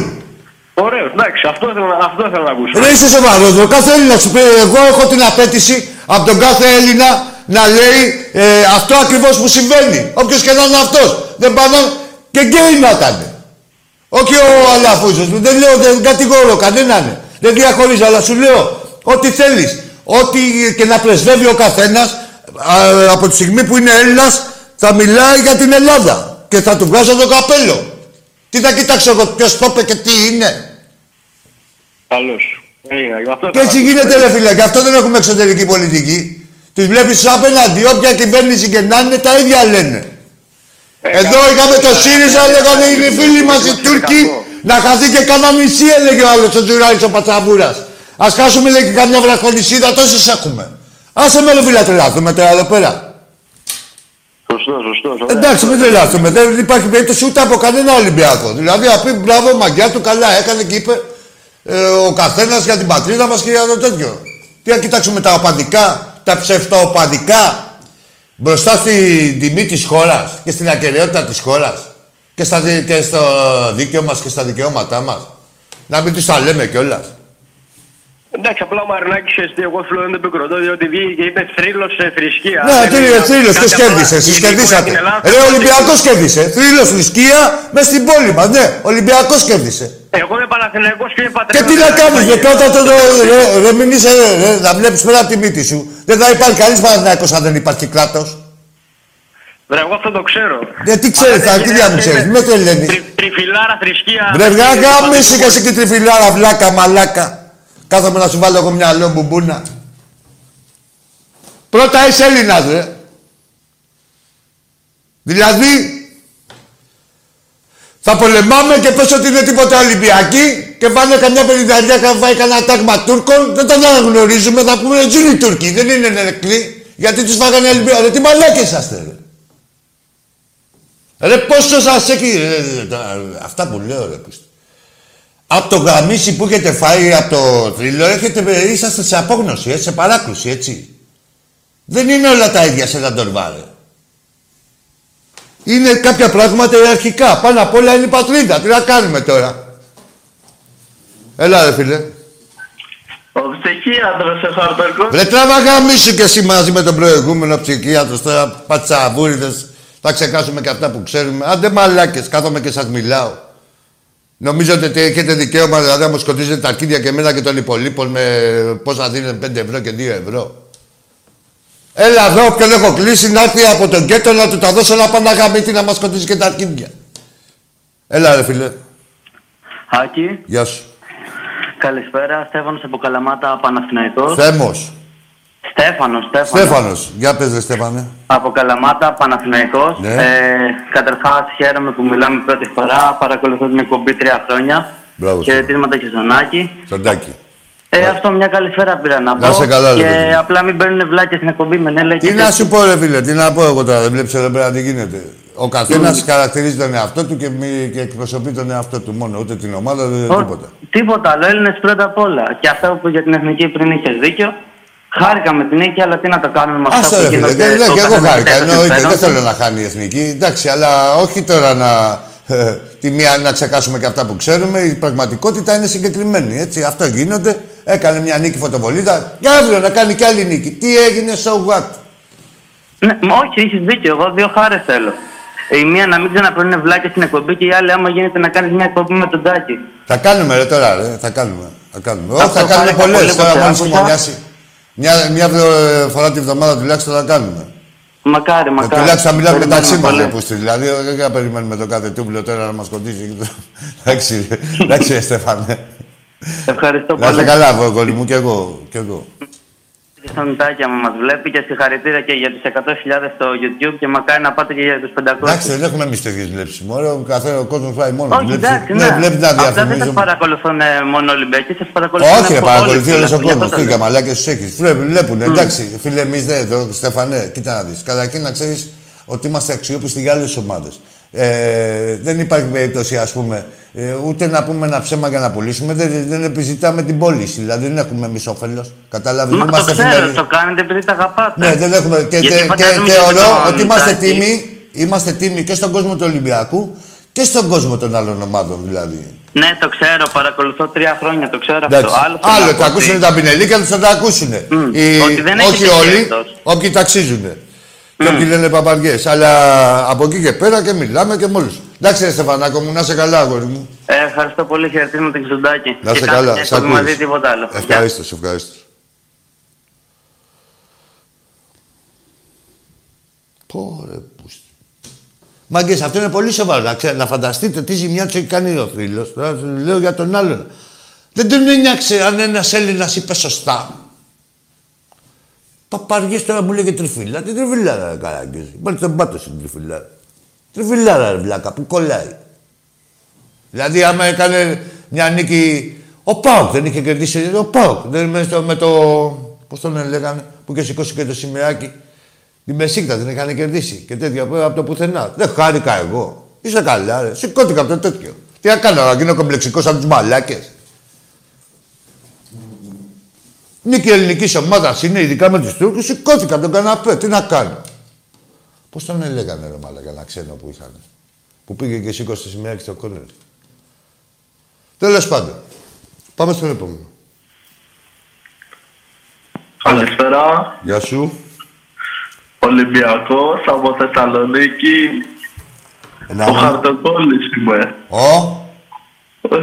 Ωραίος, εντάξει, αυτό θέλω, να- αυτό θέλω να ακούσω. Ρε, είσαι σοβαρός, ρε. Ο κάθε Έλληνας σου πει, εγώ έχω την απέτηση από τον κάθε Έλληνα να λέει ε, αυτό ακριβώς που συμβαίνει. Όποιος και να είναι αυτός. Δεν πάνε και γκέι να ήταν. Όχι ο Αλαφούζος. Δεν λέω, δεν κατηγορώ κανέναν. Δεν διαχωρίζω, αλλά σου λέω ό,τι θέλεις. Ό,τι και να πρεσβεύει ο καθένας α, από τη στιγμή που είναι Έλληνας θα μιλάει για την Ελλάδα. Και θα του βγάζω το καπέλο. Τι θα κοιτάξω εγώ, ποιος το είπε και τι είναι. Καλώς. Έγινε, αυτό Και έτσι γίνεται, ρε φίλε, και αυτό δεν έχουμε εξωτερική πολιτική. Τους βλέπεις απέναντι, όποια κυβέρνηση και να είναι, τα ίδια λένε. Εδώ είχαμε το ΣΥΡΙΖΑ, λέγανε οι φίλοι μας οι Τούρκοι, να χαθεί και κανένα νησί, έλεγε ο άλλος, ο Τζουράλης ο Πατσαβούρας. Ας χάσουμε, λέει, και καμιά βραχονισίδα, τόσες έχουμε. Άσε με, ρε φίλε, τρελάθουμε τώρα εδώ πέρα. Σωστό, σωστό. σωστό. Εντάξει, μην τρελαθούμε. Δεν υπάρχει περίπτωση ούτε από κανένα Ολυμπιακό. Δηλαδή, να πει μπράβο, μαγκιά του καλά έκανε και είπε ε, ο καθένα για την πατρίδα μα και για το τέτοιο. Τι να κοιτάξουμε τα οπαντικά, τα ψευτοοπαντικά μπροστά στην τιμή της χώρας και στην ακαιρεότητα της χώρας και, στα δι- και στο δίκαιο μας και στα δικαιώματά μας. Να μην του τα λέμε κιόλας. Εντάξει, απλά ο Μαρινάκης ξέρεις τι, εγώ θέλω να το επικροτώ, διότι βγήκε και είπε θρύλος σε θρησκεία. Ναι, Δεν τι είναι θρύλο, κάτι ποιο απλά κέρδισε, εσεί γενικό για κερδίσατε. την Ελλάδα. Ρε, Ολυμπιακός κέρδισε. Θρύλο, θρησκεία μες στην πόλη μας. Ναι, Ολυμπιακός κέρδισε. Εγώ είμαι Παναθηναϊκός και είμαι Και πατριώτης. τι να κάνεις, ρε, πρώτα το. Ρε, ρε, μην είσαι, ρε, ρε, να βλέπεις πέρα από τη μύτη σου. Δεν θα υπάρχει κανείς Παναθηναϊκός αν δεν υπάρχει κράτο. Βρε, εγώ αυτό το ξέρω. Ε, τι ξέρεις, Αλλά τα δεν αρχίδια μου γίνεται, ξέρεις, είναι με τρελαίνεις. τρι- Τριφυλάρα θρησκεία. Βρε, και- βγάγα μίση και εσύ και τριφυλάρα, βλάκα, μαλάκα. Κάθομαι να σου βάλω εγώ μυαλό μπουμπούνα. Πρώτα είσαι Έλληνας, ρε. Δηλαδή, θα πολεμάμε και πες ότι είναι τίποτα Ολυμπιακοί και πάνε καμιά πενηνταριά και φάει κανένα τάγμα Τούρκων, δεν τον αναγνωρίζουμε, θα πούμε έτσι είναι οι Τούρκοι, δεν είναι νεκλοί, γιατί τους φάγανε Ολυμπιακοί. Ρε, τι μαλάκες είσαστε, ρε. Ρε, πόσο σας έχει... ρε, ρε, τα- αυτά που λέω, ρε, πούστε. Από το γαμίσι που έχετε φάει από το θρύλο, έχετε, είσαστε σε απόγνωση, έτσι, σε παράκρουση, έτσι. Δεν είναι όλα τα ίδια σε ένα τορβάρε. Είναι κάποια πράγματα ιεραρχικά. Πάνω απ' όλα είναι η πατρίδα. Τι να κάνουμε τώρα; Έλα ρε φίλε. Ο ψυχίατρος ο Χορτορκός. Βρε τράβα γαμίσου κι εσύ μαζί με τον προηγούμενο ψυχίατρο τώρα πατσαβούριδες. Θα ξεχάσουμε και αυτά που ξέρουμε. Άντε μαλάκες, κάθομαι και σας μιλάω. Νομίζω ότι έχετε δικαίωμα δηλαδή να μου σκοτίζετε τα αρχίδια και εμένα και των υπολείπων με πώς να δίνετε 5 ευρώ και 2 ευρώ. Έλα εδώ, όποιον έχω κλείσει να έρθει από τον κέτο να του τα δώσω ένα παναγαμίτι να μας σκοτίζει και τα αρχίδια. Έλα ρε φίλε. Άκη, Γεια σου. καλησπέρα. Στέφανος από Καλαμάτα, Παναθηναϊκός. Θέμος. Στέφανος, Στέφανος. Στέφανος. Για πες ρε Στέφανε. Από Καλαμάτα, Παναθηναϊκός. Ναι. Ε, καταρχάς, χαίρομαι που μιλάμε πρώτη φορά. Παρακολουθώ την εκπομπή τρία χρόνια. Μπράβο σου. Χαιρετίσματα και στον Άκη. Σαντάκι. Ε, αυτό μια καλησπέρα πήρα να πω. Να σε καλά, ρε Και παιδί. απλά μην παίρνουν βλάκια στην εκπομπή με ναι, λέει Τι και να τέτοια. σου πω, ρε φίλε, τι να πω εγώ τώρα, δεν βλέπεις εδώ πέρα τι γίνεται. Ο καθένας χαρακτηρίζει τον εαυτό του και, μη- και εκπροσωπεί τον εαυτό του μόνο, ούτε την ομάδα, ούτε Ο- τίποτα. Τίποτα άλλο. Έλληνες πρώτα απ' όλα. Και αυτά που για την εθνική πριν είχες δίκιο. Χάρηκα με την νίκη, αλλά τι να το κάνουμε με αυτά Άστο που ρε φίλε, γίνονται. δεν λέω ο και εγώ καθένας χάρηκα. έχει το Εννοείται, συμφέρον δεν του. θέλω να χάνει η εθνική. Εντάξει, αλλά όχι τώρα να. ε, τη μία να ξεχάσουμε και αυτά που ξέρουμε. Η πραγματικότητα είναι συγκεκριμένη. Έτσι. Αυτό γίνονται. Έκανε μια νίκη φωτοβολίδα. Και αύριο να κάνει και άλλη νίκη. Τι έγινε, so what; Ναι, μα όχι, έχεις δίκιο. Εγώ δύο χάρες θέλω. Η μία να μην ξαναπρώνει βλάκια στην εκπομπή και η άλλη, άμα γίνεται να κάνεις μια εκπομπή με τον Τάκη. Θα κάνουμε ρε τώρα, ρε. Θα κάνουμε. Θα κάνουμε. Αυτό Όχι, θα κάνουμε χάρηκα πολλές. πολύ που Τώρα σε μόλι άκουσα. Χειμωνιάσει. Μια, μια ε, φορά τη βδομάδα τουλάχιστον θα κάνουμε. Μακάρι, Ε, μακάρι. τουλάχιστον θα μιλάμε μεταξύ Περιμένουμε μας, πολύ. ρε πούστη. Δηλαδή, δεν θα περιμένουμε το κάθε τούμπλο τώρα να μας κοντήσει. Εντάξει, ρε. εντάξει, ρε, Στέφανε. Ευχαριστώ Να είστε πολύ. καλά, εγώ, κόλλη μου, και εγώ. Και εγώ. Και στον Τάκη, άμα μας βλέπει και συγχαρητήρια και για του 100.000 στο YouTube και μακάρι να πάτε και για τους 500. Εντάξει, δεν έχουμε εμείς τέτοιες βλέψεις. Μωρέ, ο καθένας ο κόσμος πάει μόνο. Όχι, Βλέψει- εντάξει, ναι, ναι. βλέπεις να Αυτά δεν σα διαφημίζουμε. παρακολουθούν ε, μόνο Ολυμπιακοί, σας παρακολουθούν. Όχι, ρε, από παρακολουθεί όλους, όλος ο γι' αυτό κόσμος. το Τι λέω. καμαλάκε τους έχεις. Βλέπουν, εντάξει, φίλε, εμείς δεν, το Στεφανέ, κοίτα να δεις. Καταρχήν να ξέρεις ότι είμαστε αξιόπιστοι για άλλες ομάδες. Ε, δεν υπάρχει περίπτωση, ας πούμε, ε, ούτε να πούμε ένα ψέμα για να πουλήσουμε. Δεν, δεν επιζητάμε την πώληση. Δηλαδή δεν έχουμε εμείς όφελος. Κατάλαβε. Μα το ξέρω, το κάνετε επειδή τα αγαπάτε. Ναι, δεν έχουμε. Και, Γιατί και, και, φαντάζομαι και και ωραίο με τον ότι είμαστε Τάκη. τίμοι, είμαστε τίμοι και στον κόσμο του Ολυμπιακού και στον κόσμο των άλλων ομάδων δηλαδή. Ναι, το ξέρω, παρακολουθώ τρία χρόνια, το ξέρω Εντάξει. αυτό. Άλλο, θέλω Άλλο να θα πω ακούσουν ότι- τα πινελίκια του, θα τα ακούσουν. Οι- ότι δεν έχετε όχι όλοι, κέρδος. όποιοι ταξίζουν. Και όποιοι λένε παπαριές. Αλλά από εκεί και πέρα και μιλάμε και με όλου. Εντάξει, ρε Στεφανάκο μου, να είσαι καλά, αγόρι μου. Ε, ευχαριστώ πολύ, χαιρετίσματα και στον Τάκη. Να Και είσαι κάντε καλά. μια Σ' εκπομπή ακούεις. μαζί, τίποτα άλλο. Γεια. Ευχαρίστως, ευχαρίστως. Πόρε πούστη. Μάγκες, αυτό είναι πολύ σοβαρό. Να, ξέ- να φανταστείτε τι ζημιά του έχει κάνει ο φίλος. Τώρα σου λέω για τον άλλον. Δεν τον ένιαξε αν ένας Έλληνας είπε σωστά. Παπαριές τώρα μου λέγε τριφύλα. Τι τριφύλα ρε καράγκες. Υπάρχει τον πάτο στην τριφύλα. Τριφύλα ρε βλάκα που κολλάει. Δηλαδή άμα έκανε μια νίκη... Ο Πάοκ δεν είχε κερδίσει. Ο Πάοκ. Δεν με, στο, με το... Πώς τον λέγανε. Που και σηκώσει και το σημεράκι. Τη Μεσίκτα δεν είχαν κερδίσει. Και τέτοια από από το πουθενά. Δεν χάρηκα εγώ. Είσαι καλά ρε. Σηκώθηκα από το τέτοιο. Τι να κάνω, να γίνω κομπλεξικός από τους μαλάκες. Νίκη ελληνικής ομάδας είναι, ειδικά με τους Τούρκους, σηκώθηκα από τον καναπέ. Τι να κάνω. Πώς τον έλεγανε ρε μαλάκα, ένα ξένο που είχαν. Που πήγε και σήκωσε σημαία και στο κόνερ. Τέλος πάντων. Πάμε στον επόμενο. Καλησπέρα. Γεια σου. Ολυμπιακός από Θεσσαλονίκη. Ένα Ο όνομα. Χαρτοκόλλης είμαι. Ω.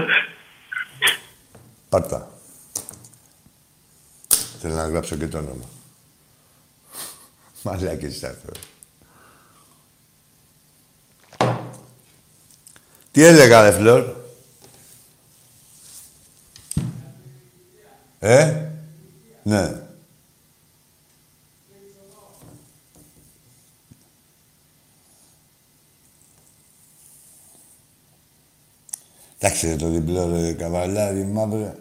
Πάρτα. Θέλω να γράψω και το όνομα. Μαλάκες είσαι αυτό. Τι έλεγα, ρε Φλόρ; Ε, ναι. Εντάξει, ρε, το διπλό ρε, καβαλάρι, μαύρα.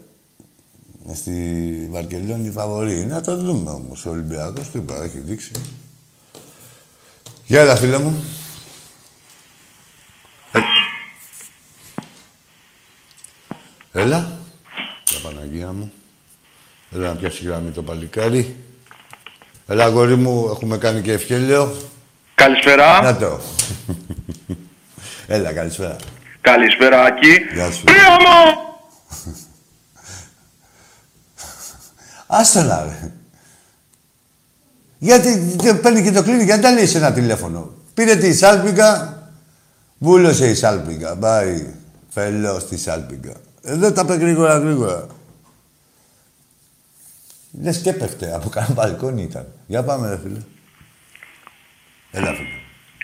Μες στη Βαρκελόνη φαβορεί. Να το δούμε όμως. Ο Ολυμπιακός τι είπα, έχει δείξει. Γεια, έλα, φίλε μου. Ε. Έλα. Για Παναγία μου. Έλα να πιάσει γραμμή το παλικάρι. Έλα, αγόρι μου, έχουμε κάνει και ευχέλαιο. Καλησπέρα. Να το. Έλα, καλησπέρα. Καλησπέρα, Άκη. Γεια σου. Πρίαμο! Άστα να ρε. Γιατί και παίρνει και το κλείνει, γιατί δεν λέει σε ένα τηλέφωνο. Πήρε τη Σάλπιγγα, βούλωσε η Σάλπιγγα. Πάει, φελό στη Σάλπιγγα. Εδώ τα είπε γρήγορα γρήγορα. Λες και έπεφτε, από κανένα μπαλκόνι ήταν. Για πάμε ρε φίλε. Έλα φίλε.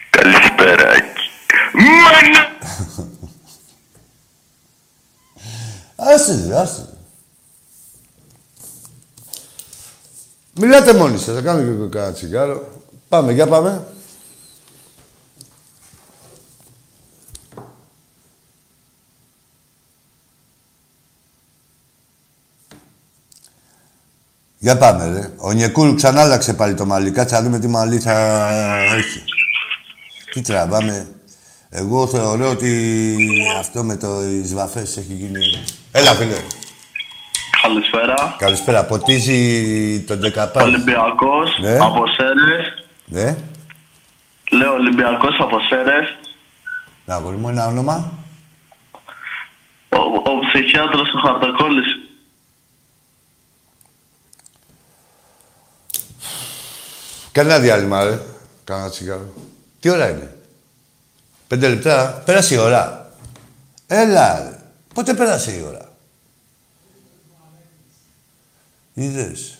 Καλησπέρα, Άκη. Μάνα! Άσε, ρε, άσε. Μιλάτε μόνοι σας, θα κάνω και εγώ κανένα τσιγάρο. Πάμε, για πάμε. Για πάμε, ρε. Ο Νιεκούρ ξανά άλλαξε πάλι το μαλλί. Κάτσε να δούμε τι μαλλί θα έχει. Τι τραβάμε. Εγώ θεωρώ ότι αυτό με το οι βαφές έχει γίνει... Έλα, φίλε. Καλησπέρα. Καλησπέρα. Ποτίζει τον Δεκαπάρ. Ολυμπιακός Ναι. από Σέρες. Ναι. Λέω Ολυμπιακός από Σέρες. Να, αγόρι μου, ένα όνομα. Ο, ο ψυχίατρος του Χαρτακόλλης. Κάνε ένα διάλειμμα, ρε. Κάνα ένα τσιγάρο. Τι ώρα είναι; Πέντε λεπτά. Πέρασε η ώρα. Έλα, ρε. Πότε πέρασε η ώρα; Είδες.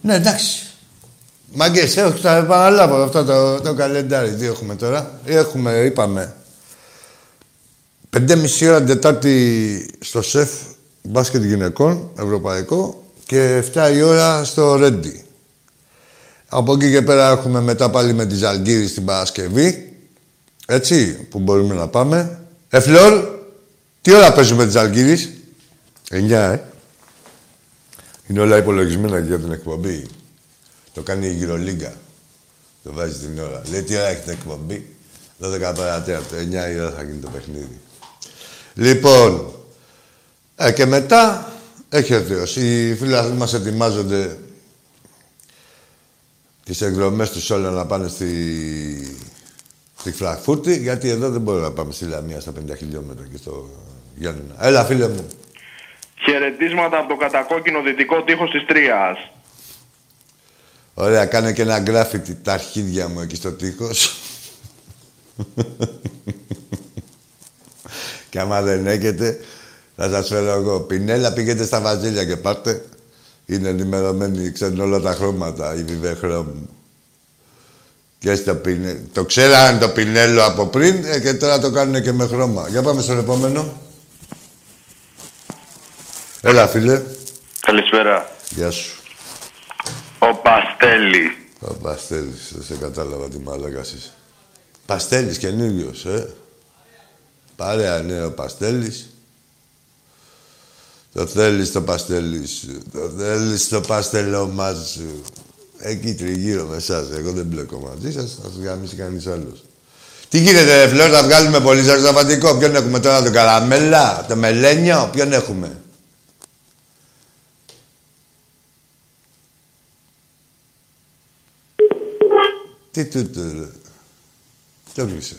Ναι, εντάξει. Μαγκές, έχω τα επαναλάβω αυτό το, το καλεντάρι. Τι έχουμε τώρα; Έχουμε, είπαμε, Πεντέμιση ώρα την Τετάρτη στο ΣΕΦ μπάσκετ γυναικών, ευρωπαϊκό, και 7 η ώρα στο Ρέντι. Από εκεί και πέρα έχουμε μετά πάλι με τη Ζαλγκύρη στην Παρασκευή. Έτσι, που μπορούμε να πάμε. Ε, Φλόρ, τι ώρα παίζουμε τη Ζαλγκύρης. 9, ε. Είναι όλα υπολογισμένα για την εκπομπή. Το κάνει η Γυρολίγκα. Το βάζει την ώρα. Λέει τι ώρα έχει την εκπομπή; 12 παρατέταρτο. 9 η ώρα θα γίνει το παιχνίδι. Λοιπόν, ε, και μετά έχει ο Θεός. Οι φίλοι μας ετοιμάζονται τις εκδρομές τους όλα να πάνε στη, στη Φραγκφούρτη, γιατί εδώ δεν μπορούμε να πάμε στη Λαμία στα 50 χιλιόμετρα και στο Γιάννενα. Έλα, φίλε μου. Χαιρετίσματα από το κατακόκκινο δυτικό τείχος της Τρίας. Ωραία, κάνε και ένα γκράφιτι τα αρχίδια μου εκεί στο τείχος. και άμα δεν έχετε, θα σας φέρω εγώ. Πινέλα, πήγαινε στα Βαζίλια και πάρτε. Είναι ενημερωμένοι, ξέρουν όλα τα χρώματα, η βιβεχρόμ. Και στο πινέ... Το ξέραν το πινέλο από πριν ε, και τώρα το κάνουν και με χρώμα. Για πάμε στον επόμενο. Έλα, φίλε. Καλησπέρα. Γεια σου. Ο Παστέλη. Ο Παστέλης, δεν σε κατάλαβα τι μάλακας είσαι. Παστέλης καινούριος, ε. Παρέα ναι, ο Παστέλης. Το θέλεις το παστέλι σου, το θέλεις το παστελόμά σου. Εκεί τριγύρω με εσάς. Εγώ δεν μπλέκω μαζί σας, θα σας γαμίσει κανείς άλλος. Τι γίνεται, ρε Φλόρ, θα βγάλουμε πολύ ζαρζαβατικό. Ποιον έχουμε τώρα, το καραμέλα, το μελένιο, ποιον έχουμε; Τι τούτο, ρε. Το κλείσε.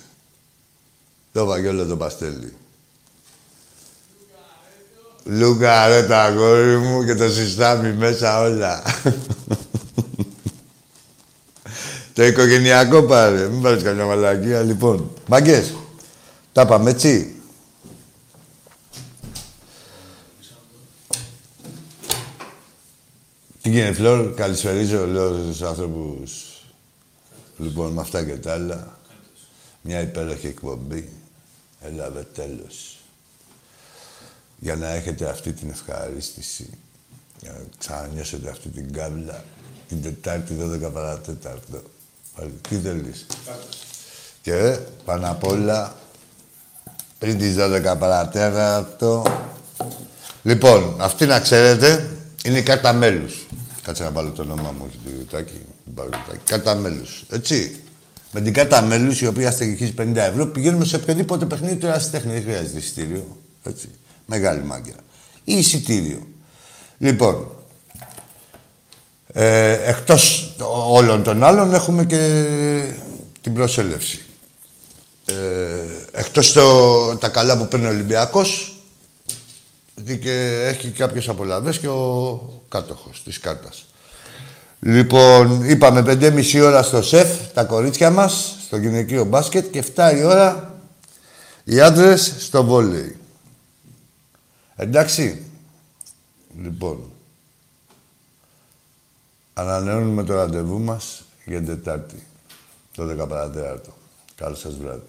Το βαγγέλο το παστέλι. Λούκα, ρε τα αγόρι μου και το συστάμι μέσα όλα. το οικογενειακό πάρε. Μην πάρεις καμιά μαλακία. Λοιπόν, μαγκές. Τα πάμε έτσι. Τι γίνεται, Φλόρ, καλησπερίζω, λέω στους άνθρωπους. Λοιπόν, με αυτά και τα άλλα. Μια υπέροχη εκπομπή. Έλαβε τέλος. Για να έχετε αυτή την ευχαρίστηση. Για να ξανανιώσετε αυτή την κάβλα. Την Τετάρτη 12 παρατέταρτο. Πάλι, Τι θέλεις; Και πάνω απ' όλα, πριν τις 12 παρατέταρτο, Λοιπόν, αυτή να ξέρετε, είναι η κάρτα μέλους. Κάτσε να βάλω το όνομά μου, όχι το Τάκη. Μην πάρω το Τάκη. Κάρτα μέλους. Έτσι. Με την κάρτα μέλους, η οποία στεγχίζει 50 ευρώ, πηγαίνουμε σε οποιοδήποτε παιχνίδι του ερασιτέχνη. Δεν χρειάζεται εισιτήριο. Έτσι. Μεγάλη μάγκια. Ή εισιτήριο. Λοιπόν, ε, εκτός όλων των άλλων έχουμε και την προσέλευση. Ε, εκτός το, τα καλά που παίρνει ο Ολυμπιακός, και έχει κάποιες απολαυές και ο κάτοχος της κάρτας. Λοιπόν, είπαμε 5,5 ώρα στο σεφ, τα κορίτσια μας, στο γυναικείο μπάσκετ και 7 η ώρα οι άντρες στο βόλεϊ. Εντάξει. Λοιπόν, ανανεώνουμε το ραντεβού μας για την Τετάρτη, το 10 παρατέταρτο. Καλό σας βράδυ.